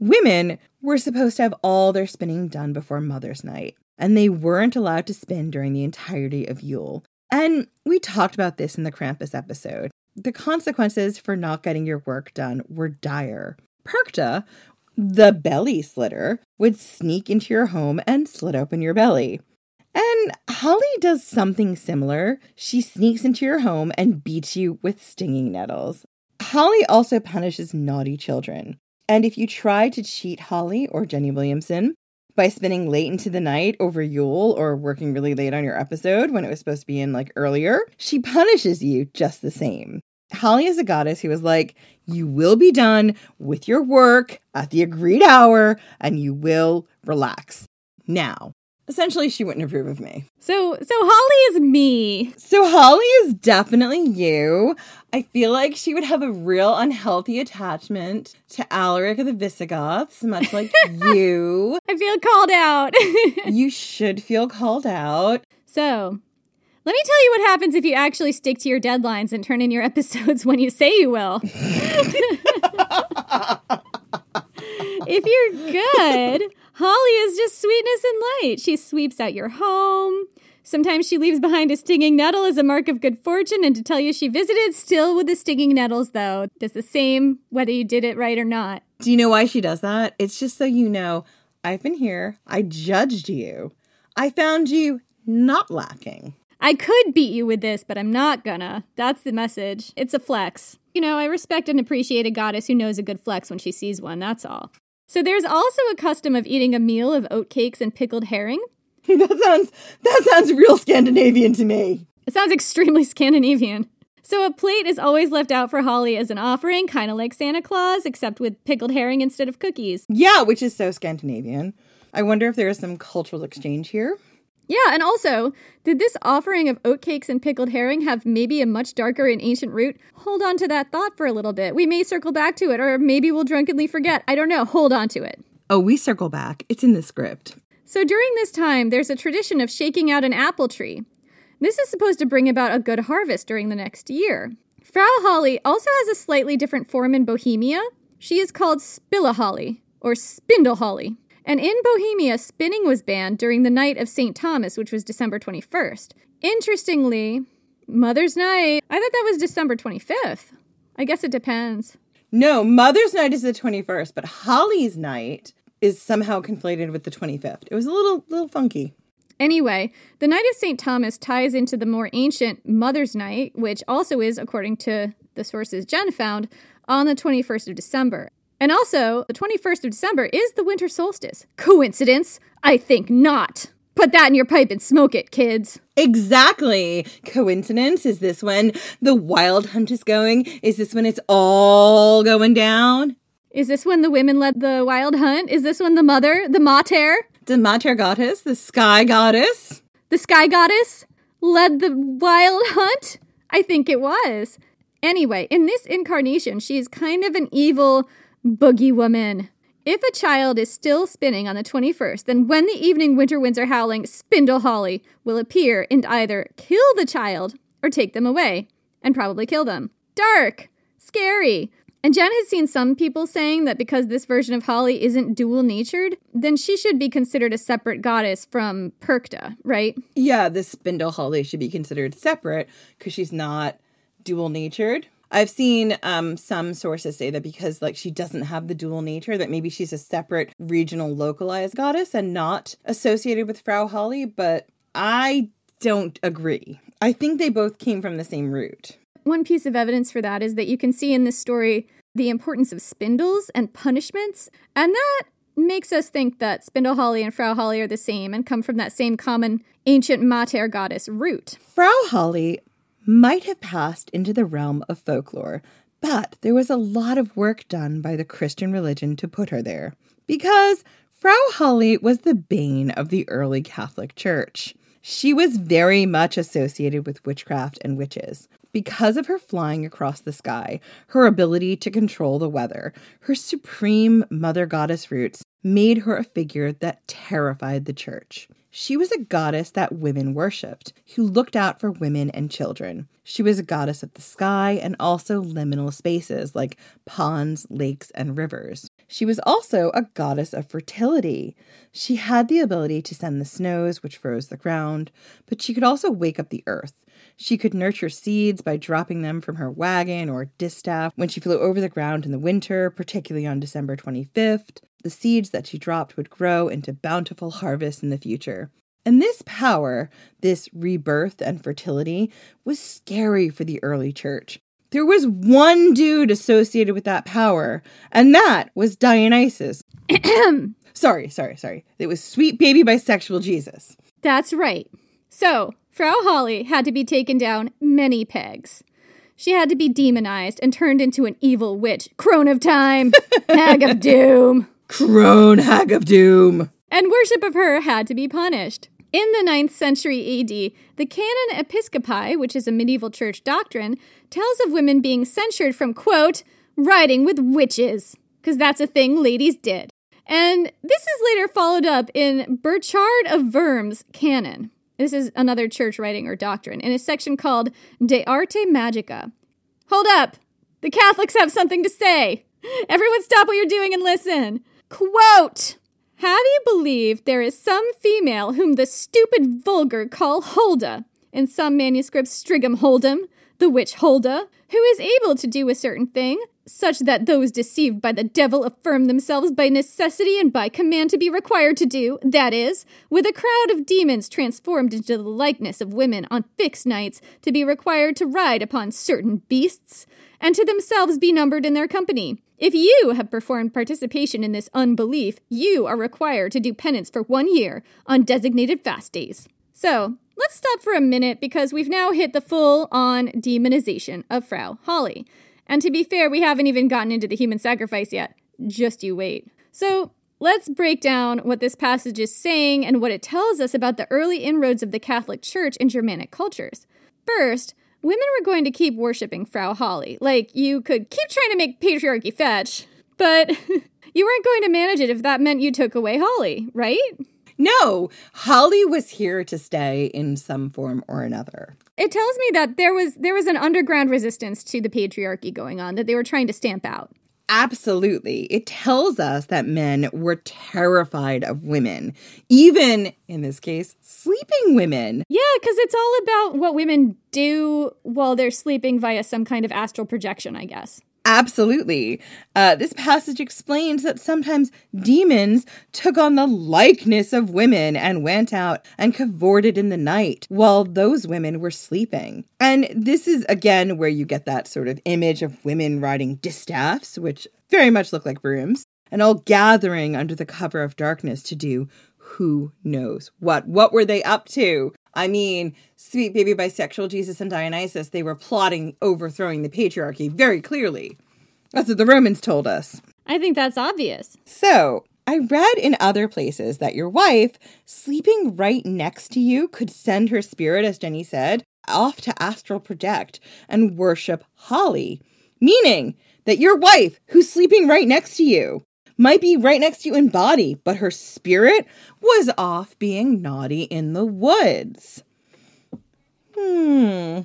Women were supposed to have all their spinning done before Mother's Night, and they weren't allowed to spin during the entirety of Yule. And we talked about this in the Krampus episode. The consequences for not getting your work done were dire. Perchta, the belly slitter, would sneak into your home and slit open your belly. And Holle does something similar. She sneaks into your home and beats you with stinging nettles. Holle also punishes naughty children. And if you try to cheat Holle or Jenny Williamson by spending late into the night over Yule or working really late on your episode when it was supposed to be in like earlier, she punishes you just the same. Holle is a goddess who is like, you will be done with your work at the agreed hour and you will relax. Now, essentially she wouldn't approve of me. So so Holle is me. So Holle is definitely you. I feel like she would have a real unhealthy attachment to Alaric of the Visigoths, much like you. I feel called out. you should feel called out. So, let me tell you what happens if you actually stick to your deadlines and turn in your episodes when you say you will. if you're good, Holle is just sweetness and light. She sweeps out your home. Sometimes she leaves behind a stinging nettle as a mark of good fortune and to tell you she visited, still with the stinging nettles, though. Does the same whether you did it right or not. Do you know why she does that? It's just so you know I've been here, I judged you, I found you not lacking. I could beat you with this, but I'm not gonna. That's the message. It's a flex. You know, I respect and appreciate a goddess who knows a good flex when she sees one, that's all. So there's also a custom of eating a meal of oatcakes and pickled herring. that sounds that sounds real Scandinavian to me. It sounds extremely Scandinavian. So a plate is always left out for Holle as an offering, kind of like Santa Claus, except with pickled herring instead of cookies. Yeah, which is so Scandinavian. I wonder if there is some cultural exchange here. Yeah, and also, did this offering of oatcakes and pickled herring have maybe a much darker and ancient root? Hold on to that thought for a little bit. We may circle back to it, or maybe we'll drunkenly forget. I don't know. Hold on to it. Oh, we circle back. It's in the script. So during this time, there's a tradition of shaking out an apple tree. This is supposed to bring about a good harvest during the next year. Frau Holle also has a slightly different form in Bohemia. She is called Spillaholle, or Spindle Holle. And in Bohemia, spinning was banned during the night of St. Thomas, which was December 21st. Interestingly, Mother's Night, I thought that was December 25th. I guess it depends. No, Mother's Night is the 21st, but Holle's Night is somehow conflated with the 25th. It was a little little funky. Anyway, the Night of St. Thomas ties into the more ancient Mother's Night, which also is, according to the sources Jen found, on the 21st of December. And also, the 21st of December is the winter solstice. Coincidence? I think not. Put that in your pipe and smoke it, kids. Exactly. Coincidence? Is this when the wild hunt is going? Is this when it's all going down? Is this when the women led the wild hunt? Is this when the mother, the Mater, the Mater goddess, the sky goddess, the sky goddess, led the wild hunt? I think it was. Anyway, in this incarnation, she's kind of an evil boogie woman. If a child is still spinning on the 21st, then when the evening winter winds are howling, Spindle Holle will appear and either kill the child or take them away, and probably kill them. Dark! Scary! And Jen has seen some people saying that because this version of Holle isn't dual natured, then she should be considered a separate goddess from Perchta, right? Yeah, this Spindle Holle should be considered separate because she's not dual natured. I've seen um, some sources say that because like she doesn't have the dual nature, that maybe she's a separate regional localized goddess and not associated with Frau Holle, but I don't agree. I think they both came from the same root. One piece of evidence for that is that you can see in this story the importance of spindles and punishments, and that makes us think that Spindle Holle and Frau Holle are the same and come from that same common ancient Mater goddess root. Frau Holle might have passed into the realm of folklore, but there was a lot of work done by the Christian religion to put her there, because Frau Holle was the bane of the early Catholic Church. She was very much associated with witchcraft and witches. Because of her flying across the sky, her ability to control the weather, her supreme mother goddess roots made her a figure that terrified the church. She was a goddess that women worshipped, who looked out for women and children. She was a goddess of the sky and also liminal spaces like ponds, lakes, and rivers. She was also a goddess of fertility. She had the ability to send the snows, which froze the ground, but she could also wake up the earth. She could nurture seeds by dropping them from her wagon or distaff when she flew over the ground in the winter, particularly on December 25th. The seeds that she dropped would grow into bountiful harvests in the future. And this power, this rebirth and fertility, was scary for the early church. There was one dude associated with that power, and that was Dionysus. sorry, sorry, sorry. It was sweet baby bisexual Jesus. That's right. So, Frau Holle had to be taken down many pegs. She had to be demonized and turned into an evil witch, crone of time, hag of doom. Crone hag of doom. And worship of her had to be punished. In the 9th century AD, the Canon Episcopi, which is a medieval church doctrine, tells of women being censured from, quote, riding with witches, because that's a thing ladies did. And this is later followed up in Burchard of Worms' canon. This is another church writing or doctrine in a section called De Arte Magica. Hold up! The Catholics have something to say! Everyone stop what you're doing and listen! Quote! Have you believed there is some female whom the stupid vulgar call Hulda, in some manuscripts Strigum Holdem, the witch Hulda, who is able to do a certain thing, such that those deceived by the devil affirm themselves by necessity and by command to be required to do, that is, with a crowd of demons transformed into the likeness of women on fixed nights, to be required to ride upon certain beasts, and to themselves be numbered in their company. If you have performed participation in this unbelief, you are required to do penance for one year on designated fast days. So, let's stop for a minute because we've now hit the full on demonization of Frau Holle. And to be fair, we haven't even gotten into the human sacrifice yet. Just you wait. So, let's break down what this passage is saying and what it tells us about the early inroads of the Catholic Church in Germanic cultures. First, women were going to keep worshiping Frau Holle. Like, you could keep trying to make patriarchy fetch, but you weren't going to manage it if that meant you took away Holle, right? No, Holle was here to stay in some form or another. It tells me that there was there was an underground resistance to the patriarchy going on that they were trying to stamp out. Absolutely. It tells us that men were terrified of women, even in this case, sleeping women. Yeah, because it's all about what women do while they're sleeping via some kind of astral projection, I guess. Absolutely. Uh, this passage explains that sometimes demons took on the likeness of women and went out and cavorted in the night while those women were sleeping. And this is again where you get that sort of image of women riding distaffs, which very much look like brooms, and all gathering under the cover of darkness to do who knows what. What were they up to? I mean, sweet baby bisexual Jesus and Dionysus, they were plotting overthrowing the patriarchy very clearly. That's what the Romans told us. I think that's obvious. So, I read in other places that your wife sleeping right next to you could send her spirit, as Jenny said, off to astral project and worship Holle, meaning that your wife, who's sleeping right next to you, might be right next to you in body, but her spirit was off being naughty in the woods. Hmm.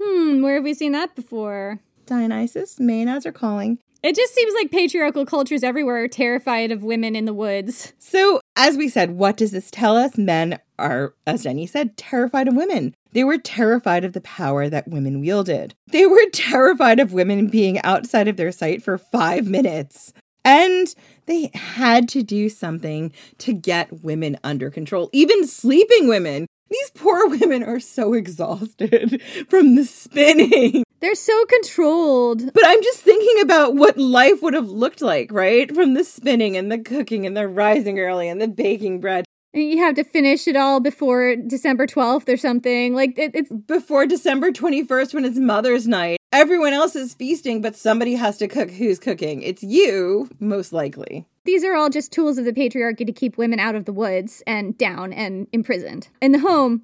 Hmm, where have we seen that before? Dionysus, Maenads are calling. It just seems like patriarchal cultures everywhere are terrified of women in the woods. So, as we said, what does this tell us? Men are, as Jenny said, terrified of women. They were terrified of the power that women wielded. They were terrified of women being outside of their sight for five minutes. And they had to do something to get women under control, even sleeping women. These poor women are so exhausted from the spinning. They're so controlled. But I'm just thinking about what life would have looked like, right? From the spinning and the cooking and the rising early and the baking bread. You have to finish it all before December 12th or something. Like, it, it's before December 21st when it's Mother's Night. Everyone else is feasting, but somebody has to cook who's cooking. It's you, most likely. These are all just tools of the patriarchy to keep women out of the woods and down and imprisoned. In the home,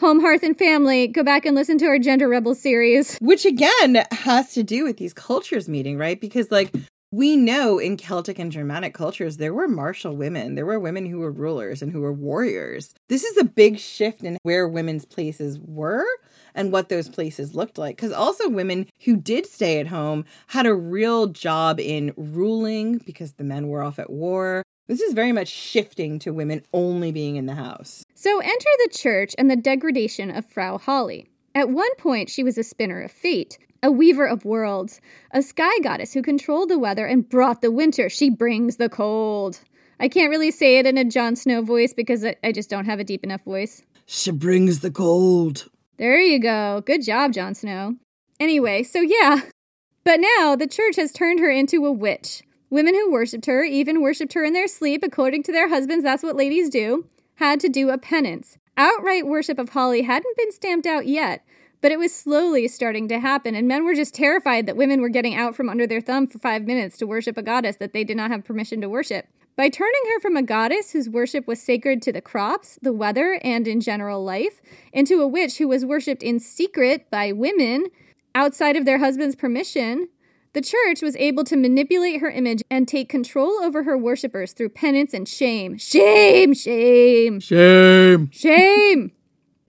Home, Hearth, and Family, go back and listen to our Gender Rebel series. Which again has to do with these cultures meeting, right? Because, like, we know in Celtic and Germanic cultures, there were martial women. There were women who were rulers and who were warriors. This is a big shift in where women's places were and what those places looked like. Because also, women who did stay at home had a real job in ruling because the men were off at war. This is very much shifting to women only being in the house. So, enter the church and the degradation of Frau Holle. At one point, she was a spinner of fate, a weaver of worlds, a sky goddess who controlled the weather and brought the winter. She brings the cold. I can't really say it in a Jon Snow voice because I just don't have a deep enough voice. She brings the cold. There you go. Good job, Jon Snow. Anyway, so yeah. But now the church has turned her into a witch. Women who worshipped her, even worshipped her in their sleep, according to their husbands, that's what ladies do, had to do a penance. Outright worship of Holle hadn't been stamped out yet, but it was slowly starting to happen, and men were just terrified that women were getting out from under their thumb for five minutes to worship a goddess that they did not have permission to worship. By turning her from a goddess whose worship was sacred to the crops, the weather, and in general life, into a witch who was worshipped in secret by women outside of their husband's permission, the church was able to manipulate her image and take control over her worshippers through penance and shame. Shame, shame, shame, shame.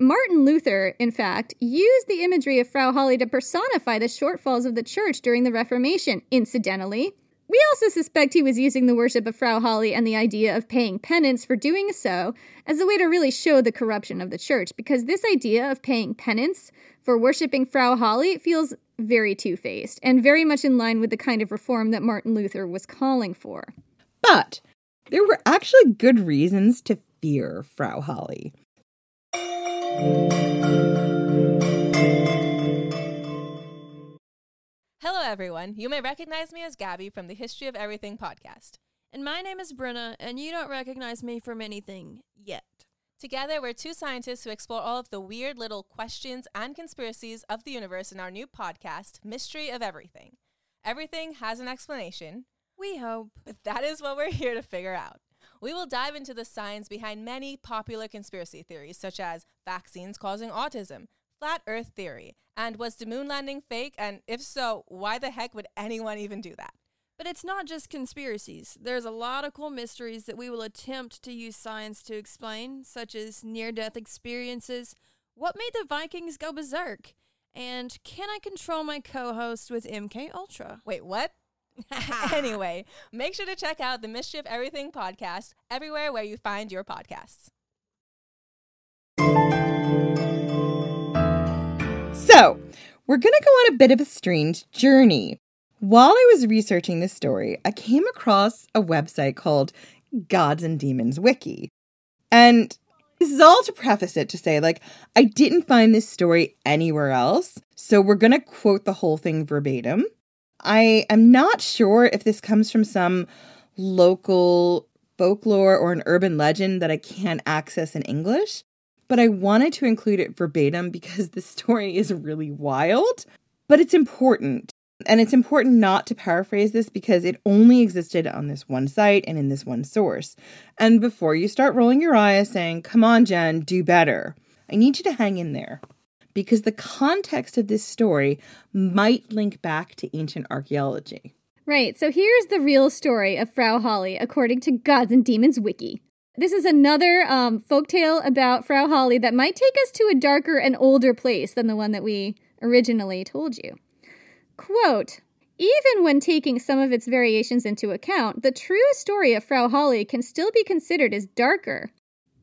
Martin Luther, in fact, used the imagery of Frau Holle to personify the shortfalls of the church during the Reformation. Incidentally, we also suspect he was using the worship of Frau Holle and the idea of paying penance for doing so as a way to really show the corruption of the church, because this idea of paying penance for worshiping Frau Holle feels very two faced and very much in line with the kind of reform that Martin Luther was calling for. But there were actually good reasons to fear Frau Holle. Hello, everyone. You may recognize me as Gabby from the History of Everything podcast. And my name is Brenna, and you don't recognize me from anything yet. Together, we're two scientists who explore all of the weird little questions and conspiracies of the universe in our new podcast, Mystery of Everything. Everything has an explanation. We hope. But that is what we're here to figure out. We will dive into the science behind many popular conspiracy theories, such as vaccines causing autism, flat earth theory, and was the moon landing fake? And if so, why the heck would anyone even do that? But it's not just conspiracies. There's a lot of cool mysteries that we will attempt to use science to explain, such as near death experiences, what made the Vikings go berserk, and can I control my co host with MK Ultra? Wait, what? anyway, make sure to check out the Mystery of Everything podcast everywhere where you find your podcasts. So, we're going to go on a bit of a strange journey. While I was researching this story, I came across a website called Gods and Demons Wiki. And this is all to preface it to say, like, I didn't find this story anywhere else. So we're going to quote the whole thing verbatim. I am not sure if this comes from some local folklore or an urban legend that I can't access in English, but I wanted to include it verbatim because the story is really wild, but it's important. And it's important not to paraphrase this because it only existed on this one site and in this one source. And before you start rolling your eyes saying, come on, Jen, do better, I need you to hang in there because the context of this story might link back to ancient archaeology. Right, so here's the real story of Frau Holle according to Gods and Demons Wiki. This is another um, folktale about Frau Holle that might take us to a darker and older place than the one that we originally told you. Quote Even when taking some of its variations into account, the true story of Frau Holle can still be considered as darker.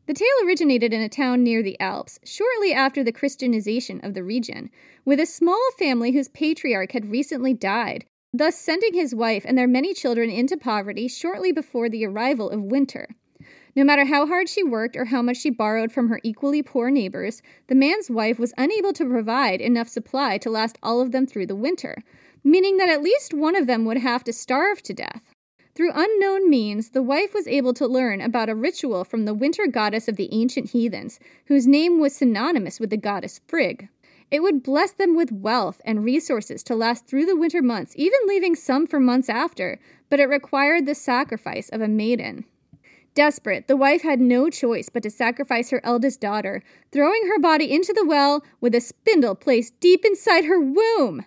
The tale originated in a town near the Alps, shortly after the Christianization of the region, with a small family whose patriarch had recently died, thus sending his wife and their many children into poverty shortly before the arrival of winter. No matter how hard she worked or how much she borrowed from her equally poor neighbors, the man's wife was unable to provide enough supply to last all of them through the winter, meaning that at least one of them would have to starve to death. Through unknown means, the wife was able to learn about a ritual from the winter goddess of the ancient heathens, whose name was synonymous with the goddess Frigg. It would bless them with wealth and resources to last through the winter months, even leaving some for months after, but it required the sacrifice of a maiden. Desperate, the wife had no choice but to sacrifice her eldest daughter, throwing her body into the well with a spindle placed deep inside her womb.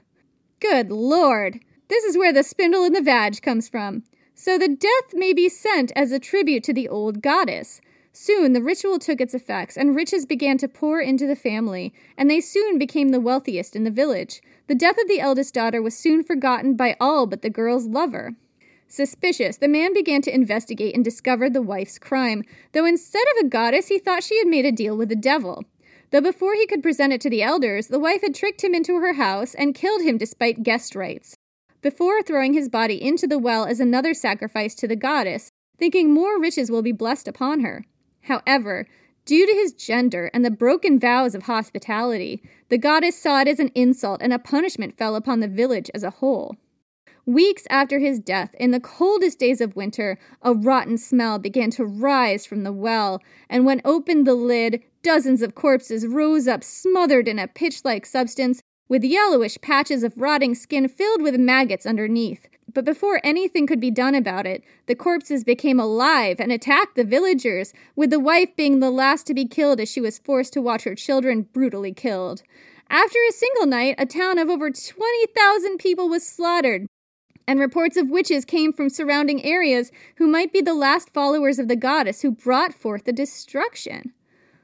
Good lord! This is where the spindle in the vag comes from. So the death may be sent as a tribute to the old goddess. Soon the ritual took its effects, and riches began to pour into the family, and they soon became the wealthiest in the village. The death of the eldest daughter was soon forgotten by all but the girl's lover. Suspicious, the man began to investigate and discovered the wife's crime, though instead of a goddess, he thought she had made a deal with the devil. Though before he could present it to the elders, the wife had tricked him into her house and killed him despite guest rights. Before throwing his body into the well as another sacrifice to the goddess, thinking more riches will be blessed upon her. However, due to his gender and the broken vows of hospitality, the goddess saw it as an insult and a punishment fell upon the village as a whole. Weeks after his death, in the coldest days of winter, a rotten smell began to rise from the well, and when opened the lid, dozens of corpses rose up smothered in a pitch like substance, with yellowish patches of rotting skin filled with maggots underneath. But before anything could be done about it, the corpses became alive and attacked the villagers, with the wife being the last to be killed as she was forced to watch her children brutally killed. After a single night, a town of over 20,000 people was slaughtered, and reports of witches came from surrounding areas who might be the last followers of the goddess who brought forth the destruction.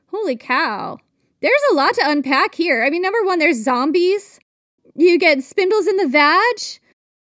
Holy cow. There's a lot to unpack here. I mean, number one, there's zombies. You get spindles in the vag.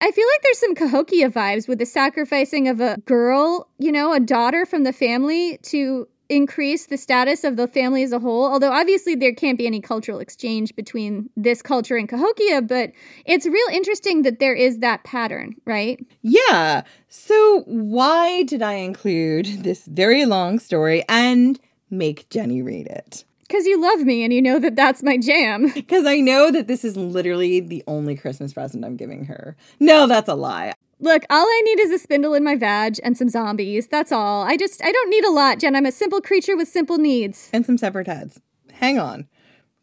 I feel like there's some Cahokia vibes with the sacrificing of a girl, you know, a daughter from the family to increase the status of the family as a whole. Although obviously there can't be any cultural exchange between this culture and Cahokia, but it's real interesting that there is that pattern, right? Yeah. So why did I include this very long story and make Jenny read it? Because you love me and you know that that's my jam. Because I know that this is literally the only Christmas present I'm giving her. No, that's a lie. Look, all I need is a spindle in my vag and some zombies. That's all. I just, I don't need a lot, Jen. I'm a simple creature with simple needs. And some severed heads. Hang on.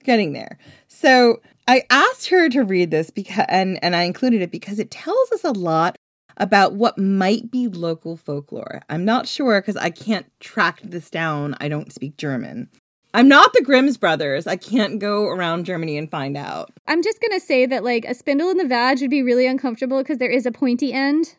Getting there. So I asked her to read this because, and, and I included it because it tells us a lot about what might be local folklore. I'm not sure because I can't track this down. I don't speak German. I'm not the Grimm's brothers. I can't go around Germany and find out. I'm just going to say that, like, a spindle in the vag would be really uncomfortable because there is a pointy end.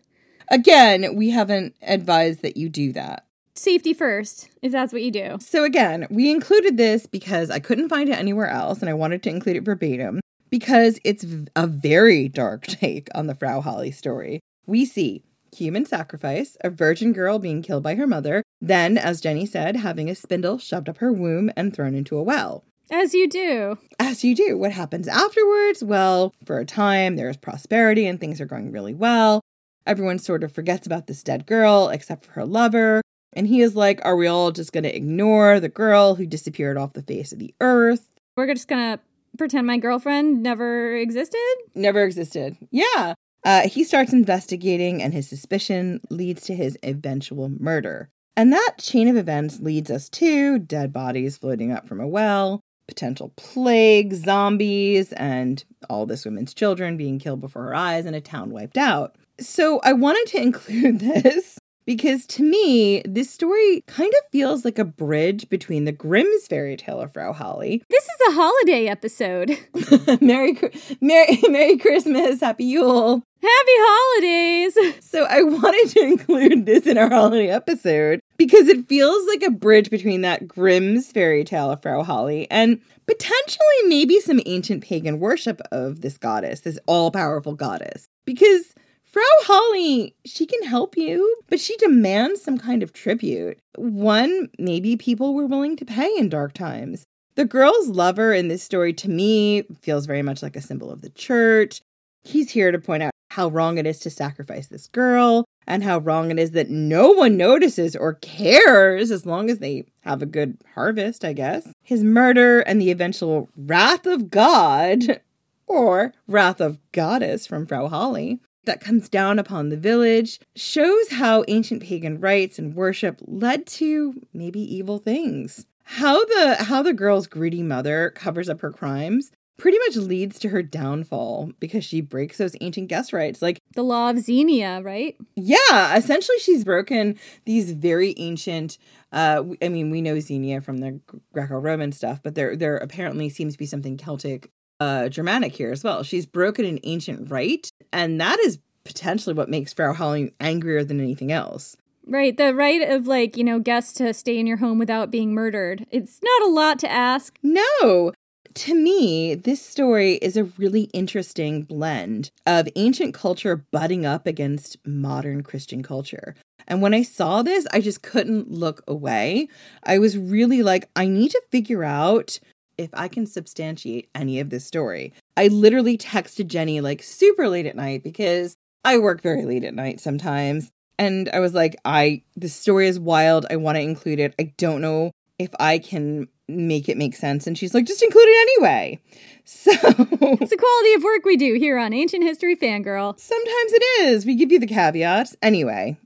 Again, we haven't advised that you do that. Safety first, if that's what you do. So, again, we included this because I couldn't find it anywhere else and I wanted to include it verbatim because it's a very dark take on the Frau Holle story. We see human sacrifice, a virgin girl being killed by her mother, then, as Jenny said, having a spindle shoved up her womb and thrown into a well. As you do. As you do. What happens afterwards? Well, for a time, there's prosperity and things are going really well. Everyone sort of forgets about this dead girl except for her lover. And he is like, Are we all just going to ignore the girl who disappeared off the face of the earth? We're just going to pretend my girlfriend never existed? Never existed. Yeah. Uh, he starts investigating, and his suspicion leads to his eventual murder. And that chain of events leads us to dead bodies floating up from a well, potential plague, zombies, and all this woman's children being killed before her eyes, and a town wiped out. So I wanted to include this because to me, this story kind of feels like a bridge between the Grimm's fairy tale of Frau Holle. This is a holiday episode. Merry, Merry, Merry Christmas, Happy Yule. Happy holidays! So I wanted to include this in our holiday episode because it feels like a bridge between that Grimm's fairy tale of Frau Holle and potentially maybe some ancient pagan worship of this goddess, this all powerful goddess. Because Frau Holle, she can help you, but she demands some kind of tribute. One maybe people were willing to pay in dark times. The girl's lover in this story, to me, feels very much like a symbol of the church. He's here to point out how wrong it is to sacrifice this girl and how wrong it is that no one notices or cares as long as they have a good harvest, I guess. His murder and the eventual wrath of God, or wrath of goddess from Frau Holle, that comes down upon the village shows how ancient pagan rites and worship led to maybe evil things. How the how the girl's greedy mother covers up her crimes pretty much leads to her downfall because she breaks those ancient guest rites like the law of xenia right yeah essentially she's broken these very ancient uh i mean we know xenia from the greco-roman stuff but there there apparently seems to be something celtic uh Germanic here as well. She's broken an ancient rite, and that is potentially what makes Frau Holle angrier than anything else. Right, the right of like, you know, guests to stay in your home without being murdered. It's not a lot to ask. No. To me, this story is a really interesting blend of ancient culture butting up against modern Christian culture. And when I saw this, I just couldn't look away. I was really like, I need to figure out if I can substantiate any of this story. I literally texted Jenny like super late at night because I work very late at night sometimes. And I was like, I this story is wild. I want to include it. I don't know if I can make it make sense. And she's like, just include it anyway. So it's the quality of work we do here on Ancient History Fangirl. Sometimes it is. We give you the caveats. Anyway,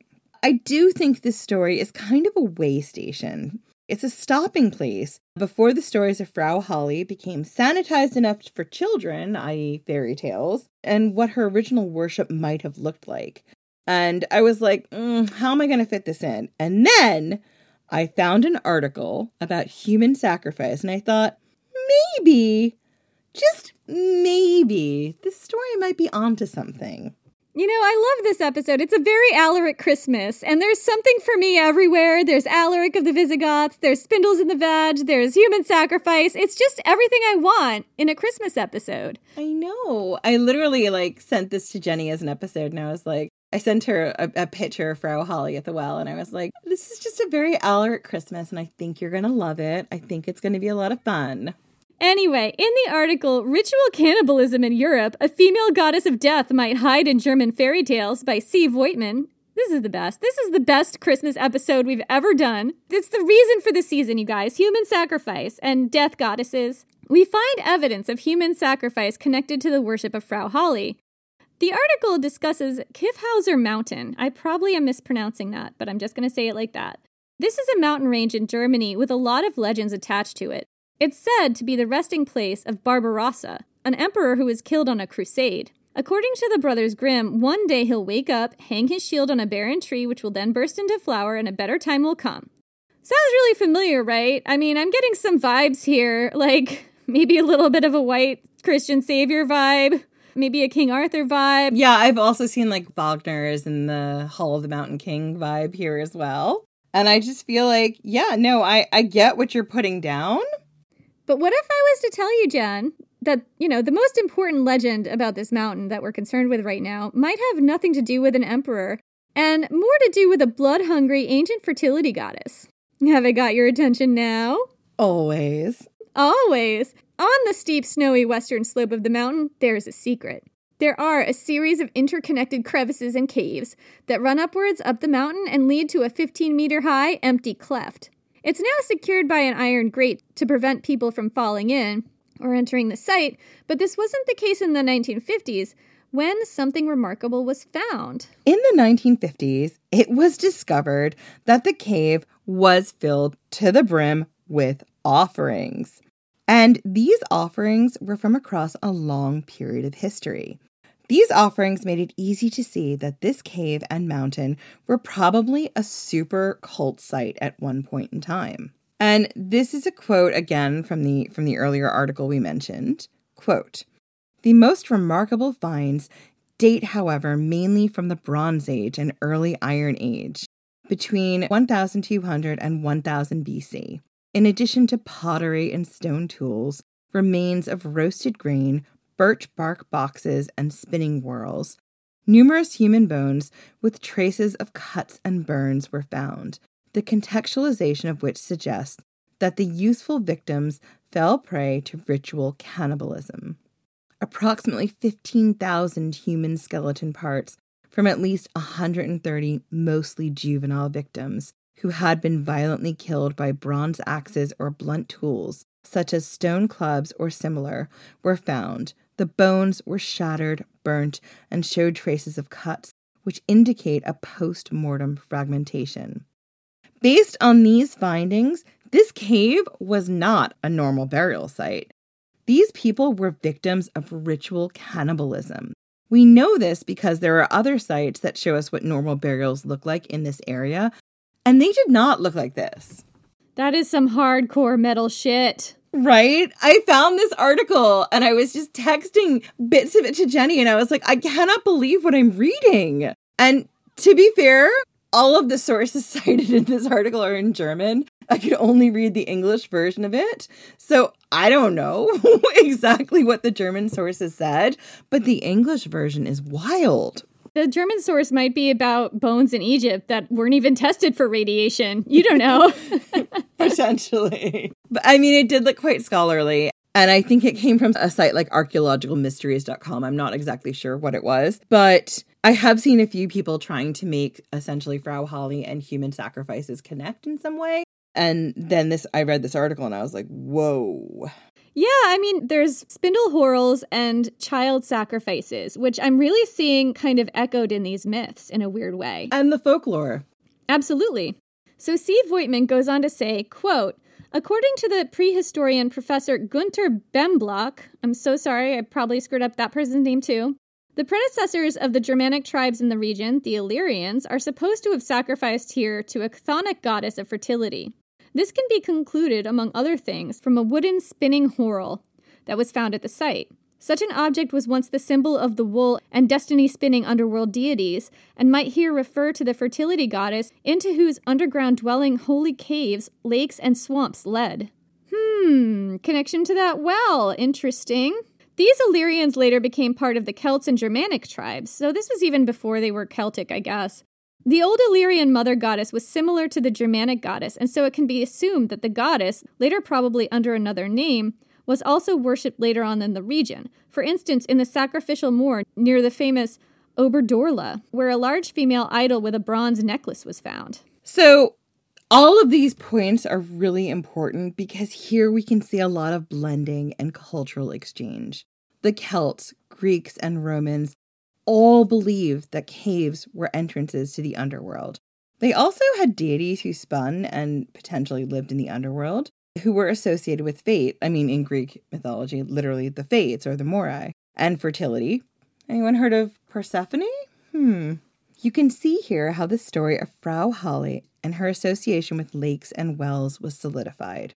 I do think this story is kind of a way station. It's a stopping place before the stories of Frau Holle became sanitized enough for children, i.e., fairy tales, and what her original worship might have looked like. And I was like, mm, how am I going to fit this in? And then I found an article about human sacrifice, and I thought, maybe, just maybe, this story might be onto something. You know, I love this episode. It's a very Alaric Christmas, and there's something for me everywhere. There's Alaric of the Visigoths, there's Spindles in the Vag, there's human sacrifice. It's just everything I want in a Christmas episode. I know. I literally like sent this to Jenny as an episode, and I was like, I sent her a, a picture of Frau Holle at the well, and I was like, this is just a very Alaric Christmas, and I think you're going to love it. I think it's going to be a lot of fun. Anyway, in the article, Ritual Cannibalism in Europe, a female goddess of death might hide in German fairy tales by C. Voigtman. This is the best. This is the best Christmas episode we've ever done. It's the reason for the season, you guys human sacrifice and death goddesses. We find evidence of human sacrifice connected to the worship of Frau Holle. The article discusses Kyffhauser Mountain. I probably am mispronouncing that, but I'm just going to say it like that. This is a mountain range in Germany with a lot of legends attached to it. It's said to be the resting place of Barbarossa, an emperor who was killed on a crusade. According to the Brothers Grimm, one day he'll wake up, hang his shield on a barren tree, which will then burst into flower, and a better time will come. Sounds really familiar, right? I mean, I'm getting some vibes here, like maybe a little bit of a white Christian savior vibe, maybe a King Arthur vibe. Yeah, I've also seen like Wagner's and the Hall of the Mountain King vibe here as well. And I just feel like, yeah, no, I, I get what you're putting down. But what if I was to tell you, Jen, that, you know, the most important legend about this mountain that we're concerned with right now might have nothing to do with an emperor and more to do with a blood hungry ancient fertility goddess? Have I got your attention now? Always. Always. On the steep, snowy western slope of the mountain, there's a secret. There are a series of interconnected crevices and caves that run upwards up the mountain and lead to a 15 meter high empty cleft. It's now secured by an iron grate to prevent people from falling in or entering the site, but this wasn't the case in the 1950s when something remarkable was found. In the 1950s, it was discovered that the cave was filled to the brim with offerings. And these offerings were from across a long period of history. These offerings made it easy to see that this cave and mountain were probably a super cult site at one point in time. And this is a quote again from the from the earlier article we mentioned. Quote: "The most remarkable finds date, however, mainly from the Bronze Age and early Iron Age, between 1200 and 1000 BC. In addition to pottery and stone tools, remains of roasted grain, birch bark boxes, and spinning whorls. Numerous human bones with traces of cuts and burns were found, the contextualization of which suggests that the youthful victims fell prey to ritual cannibalism. Approximately 15,000 human skeleton parts from at least 130 mostly juvenile victims who had been violently killed by bronze axes or blunt tools, such as stone clubs or similar, were found. The bones were shattered, burnt, and showed traces of cuts, which indicate a post mortem fragmentation. Based on these findings, this cave was not a normal burial site. These people were victims of ritual cannibalism. We know this because there are other sites that show us what normal burials look like in this area, and they did not look like this. That is some hardcore metal shit. Right? I found this article and I was just texting bits of it to Jenny, and I was like, I cannot believe what I'm reading. And to be fair, all of the sources cited in this article are in German. I could only read the English version of it. So I don't know exactly what the German sources said, but the English version is wild. The German source might be about bones in Egypt that weren't even tested for radiation. You don't know. Potentially. But I mean, it did look quite scholarly. And I think it came from a site like archaeologicalmysteries.com. I'm not exactly sure what it was, but I have seen a few people trying to make essentially Frau Holle and human sacrifices connect in some way. And then this, I read this article and I was like, whoa. Yeah, I mean, there's spindle whorls and child sacrifices, which I'm really seeing kind of echoed in these myths in a weird way. And the folklore. Absolutely. So Steve Voigtman goes on to say, quote, According to the prehistorian Professor Gunter Bemblock, I'm so sorry, I probably screwed up that person's name too. The predecessors of the Germanic tribes in the region, the Illyrians, are supposed to have sacrificed here to a chthonic goddess of fertility. This can be concluded, among other things, from a wooden spinning whorl that was found at the site. Such an object was once the symbol of the wool and destiny spinning underworld deities, and might here refer to the fertility goddess into whose underground dwelling holy caves, lakes, and swamps led. Hmm, connection to that well. Interesting. These Illyrians later became part of the Celts and Germanic tribes, so this was even before they were Celtic, I guess. The old Illyrian mother goddess was similar to the Germanic goddess, and so it can be assumed that the goddess, later probably under another name, was also worshipped later on in the region. For instance, in the sacrificial moor near the famous Oberdorla, where a large female idol with a bronze necklace was found. So, all of these points are really important because here we can see a lot of blending and cultural exchange. The Celts, Greeks, and Romans all believed that caves were entrances to the underworld. They also had deities who spun and potentially lived in the underworld who were associated with fate. I mean, in Greek mythology, literally the Fates or the Moirai, and fertility. Anyone heard of Persephone? Hmm. You can see here how the story of Frau Holle and her association with lakes and wells was solidified.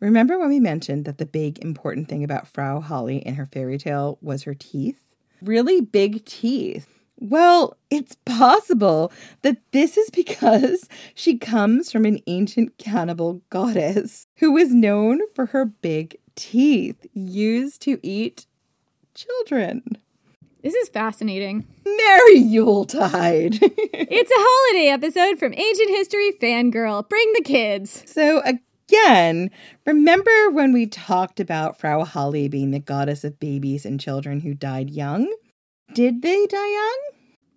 Remember when we mentioned that the big important thing about Frau Holle in her fairy tale was her teeth? Really big teeth. Well, it's possible that this is because she comes from an ancient cannibal goddess who was known for her big teeth used to eat children. This is fascinating. Merry Yuletide! it's a holiday episode from Ancient History Fangirl. Bring the kids. So, again, remember when we talked about Frau Holle being the goddess of babies and children who died young? Did they die young?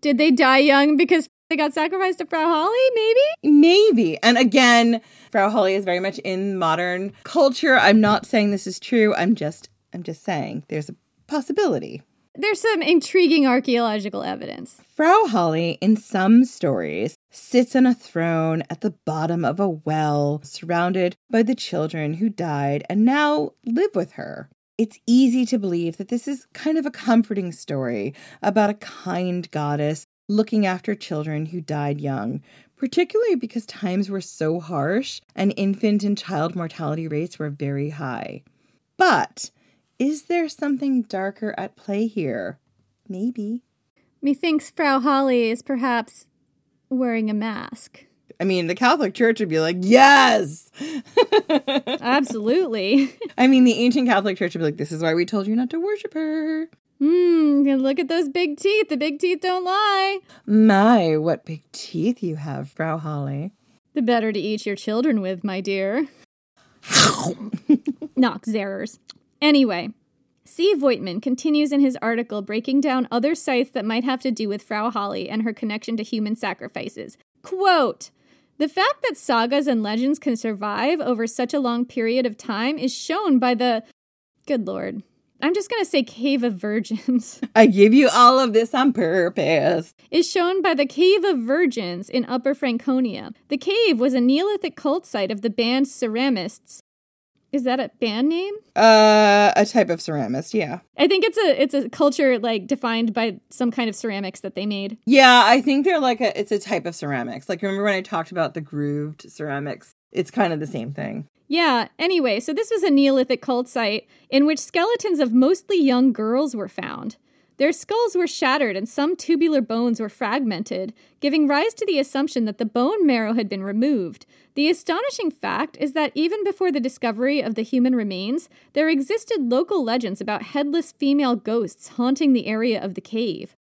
Did they die young because they got sacrificed to Frau Holle? Maybe? Maybe. And again, Frau Holle is very much in modern culture. I'm not saying this is true. I'm just I'm just saying there's a possibility. There's some intriguing archaeological evidence. Frau Holle, in some stories, sits on a throne at the bottom of a well, surrounded by the children who died and now live with her. It's easy to believe that this is kind of a comforting story about a kind goddess looking after children who died young, particularly because times were so harsh and infant and child mortality rates were very high. But is there something darker at play here? Maybe. Methinks Frau Holle is perhaps wearing a mask. I mean, the Catholic Church would be like, yes! Absolutely. I mean, the ancient Catholic Church would be like, this is why we told you not to worship her. Hmm, look at those big teeth. The big teeth don't lie. My, what big teeth you have, Frau Holle. The better to eat your children with, my dear. Knock zerers. Anyway, C. Voigtman continues in his article breaking down other sites that might have to do with Frau Holle and her connection to human sacrifices. Quote The fact that sagas and legends can survive over such a long period of time is shown by the. Good lord. I'm just going to say Cave of Virgins. I give you all of this on purpose. Is shown by the Cave of Virgins in Upper Franconia. The cave was a Neolithic cult site of the band Ceramists is that a band name? Uh, a type of ceramist, yeah. I think it's a it's a culture like defined by some kind of ceramics that they made. Yeah, I think they're like a it's a type of ceramics. Like remember when I talked about the grooved ceramics? It's kind of the same thing. Yeah, anyway, so this was a Neolithic cult site in which skeletons of mostly young girls were found. Their skulls were shattered and some tubular bones were fragmented, giving rise to the assumption that the bone marrow had been removed. The astonishing fact is that even before the discovery of the human remains, there existed local legends about headless female ghosts haunting the area of the cave.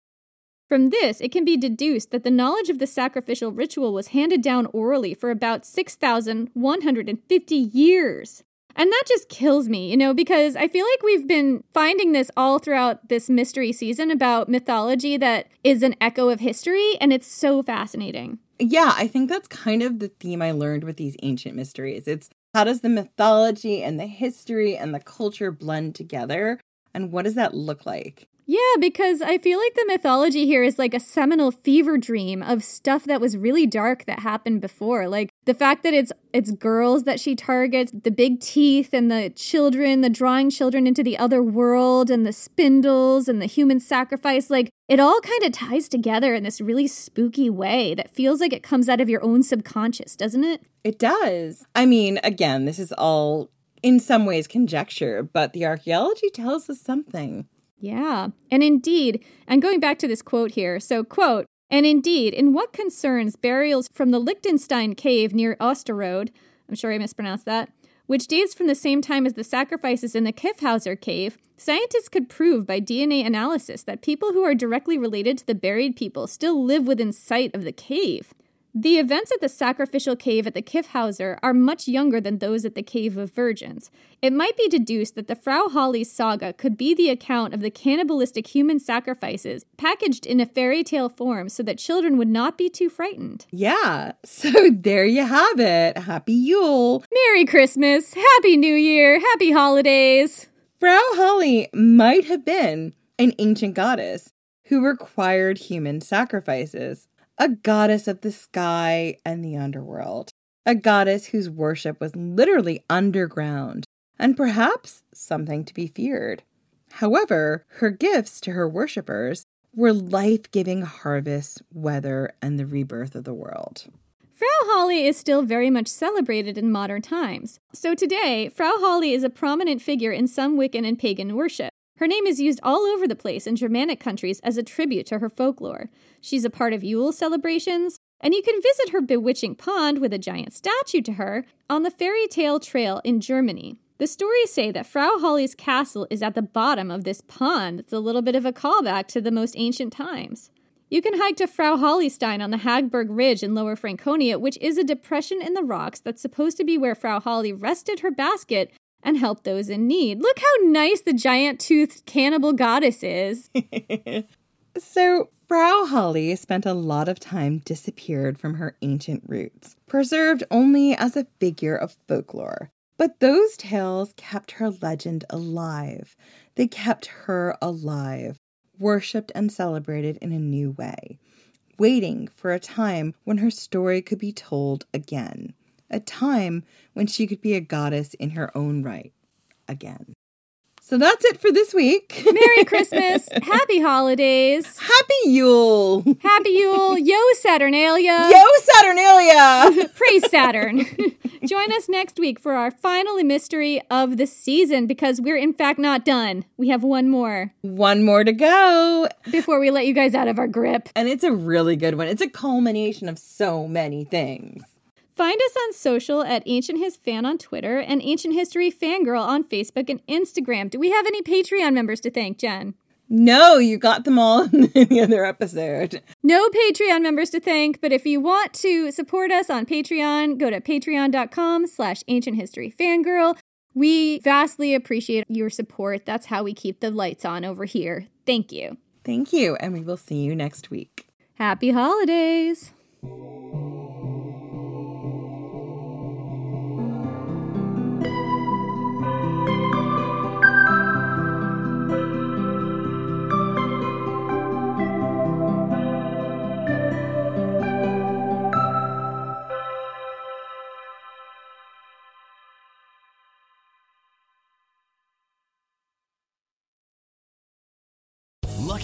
From this, it can be deduced that the knowledge of the sacrificial ritual was handed down orally for about 6,150 years. And that just kills me, you know, because I feel like we've been finding this all throughout this mystery season about mythology that is an echo of history, and it's so fascinating. Yeah, I think that's kind of the theme I learned with these ancient mysteries. It's how does the mythology and the history and the culture blend together? And what does that look like? Yeah, because I feel like the mythology here is like a seminal fever dream of stuff that was really dark that happened before. Like the fact that it's it's girls that she targets, the big teeth and the children, the drawing children into the other world and the spindles and the human sacrifice, like it all kind of ties together in this really spooky way that feels like it comes out of your own subconscious, doesn't it? It does. I mean, again, this is all in some ways conjecture, but the archaeology tells us something. Yeah. And indeed, and going back to this quote here, so quote, and indeed, in what concerns burials from the Lichtenstein cave near Osterode, I'm sure I mispronounced that, which dates from the same time as the sacrifices in the Kyffhauser cave, scientists could prove by DNA analysis that people who are directly related to the buried people still live within sight of the cave. The events at the sacrificial cave at the Kyffhauser are much younger than those at the Cave of Virgins. It might be deduced that the Frau Holle saga could be the account of the cannibalistic human sacrifices packaged in a fairy tale form so that children would not be too frightened. Yeah, so there you have it. Happy Yule. Merry Christmas. Happy New Year. Happy holidays. Frau Holle might have been an ancient goddess who required human sacrifices a goddess of the sky and the underworld, a goddess whose worship was literally underground, and perhaps something to be feared. However, her gifts to her worshippers were life giving harvests, weather, and the rebirth of the world. Frau Holle is still very much celebrated in modern times. So today, Frau Holle is a prominent figure in some Wiccan and pagan worship. Her name is used all over the place in Germanic countries as a tribute to her folklore. She's a part of Yule celebrations, and you can visit her bewitching pond with a giant statue to her on the Fairy Tale Trail in Germany. The stories say that Frau Holle's castle is at the bottom of this pond. It's a little bit of a callback to the most ancient times. You can hike to Frau Hollestein on the Hagberg Ridge in Lower Franconia, which is a depression in the rocks that's supposed to be where Frau Holle rested her basket and help those in need. Look how nice the giant toothed cannibal goddess is. so, Frau Holle spent a lot of time disappeared from her ancient roots, preserved only as a figure of folklore. But those tales kept her legend alive. They kept her alive, worshipped and celebrated in a new way, waiting for a time when her story could be told again, a time when she could be a goddess in her own right again. So that's it for this week. Merry Christmas. Happy holidays. Happy Yule. Happy Yule. Yo, Saturnalia. Yo, Saturnalia. Praise Saturn. Join us next week for our final mystery of the season because we're in fact not done. We have one more. One more to go. Before we let you guys out of our grip. And it's a really good one. It's a culmination of so many things. Find us on social at Ancient His Fan on Twitter and Ancient History Fangirl on Facebook and Instagram. Do we have any Patreon members to thank, Jen? No, you got them all in the other episode. No Patreon members to thank, but if you want to support us on Patreon, go to patreon.com slash ancient history fangirl. We vastly appreciate your support. That's how we keep the lights on over here. Thank you. Thank you, and we will see you next week. Happy holidays.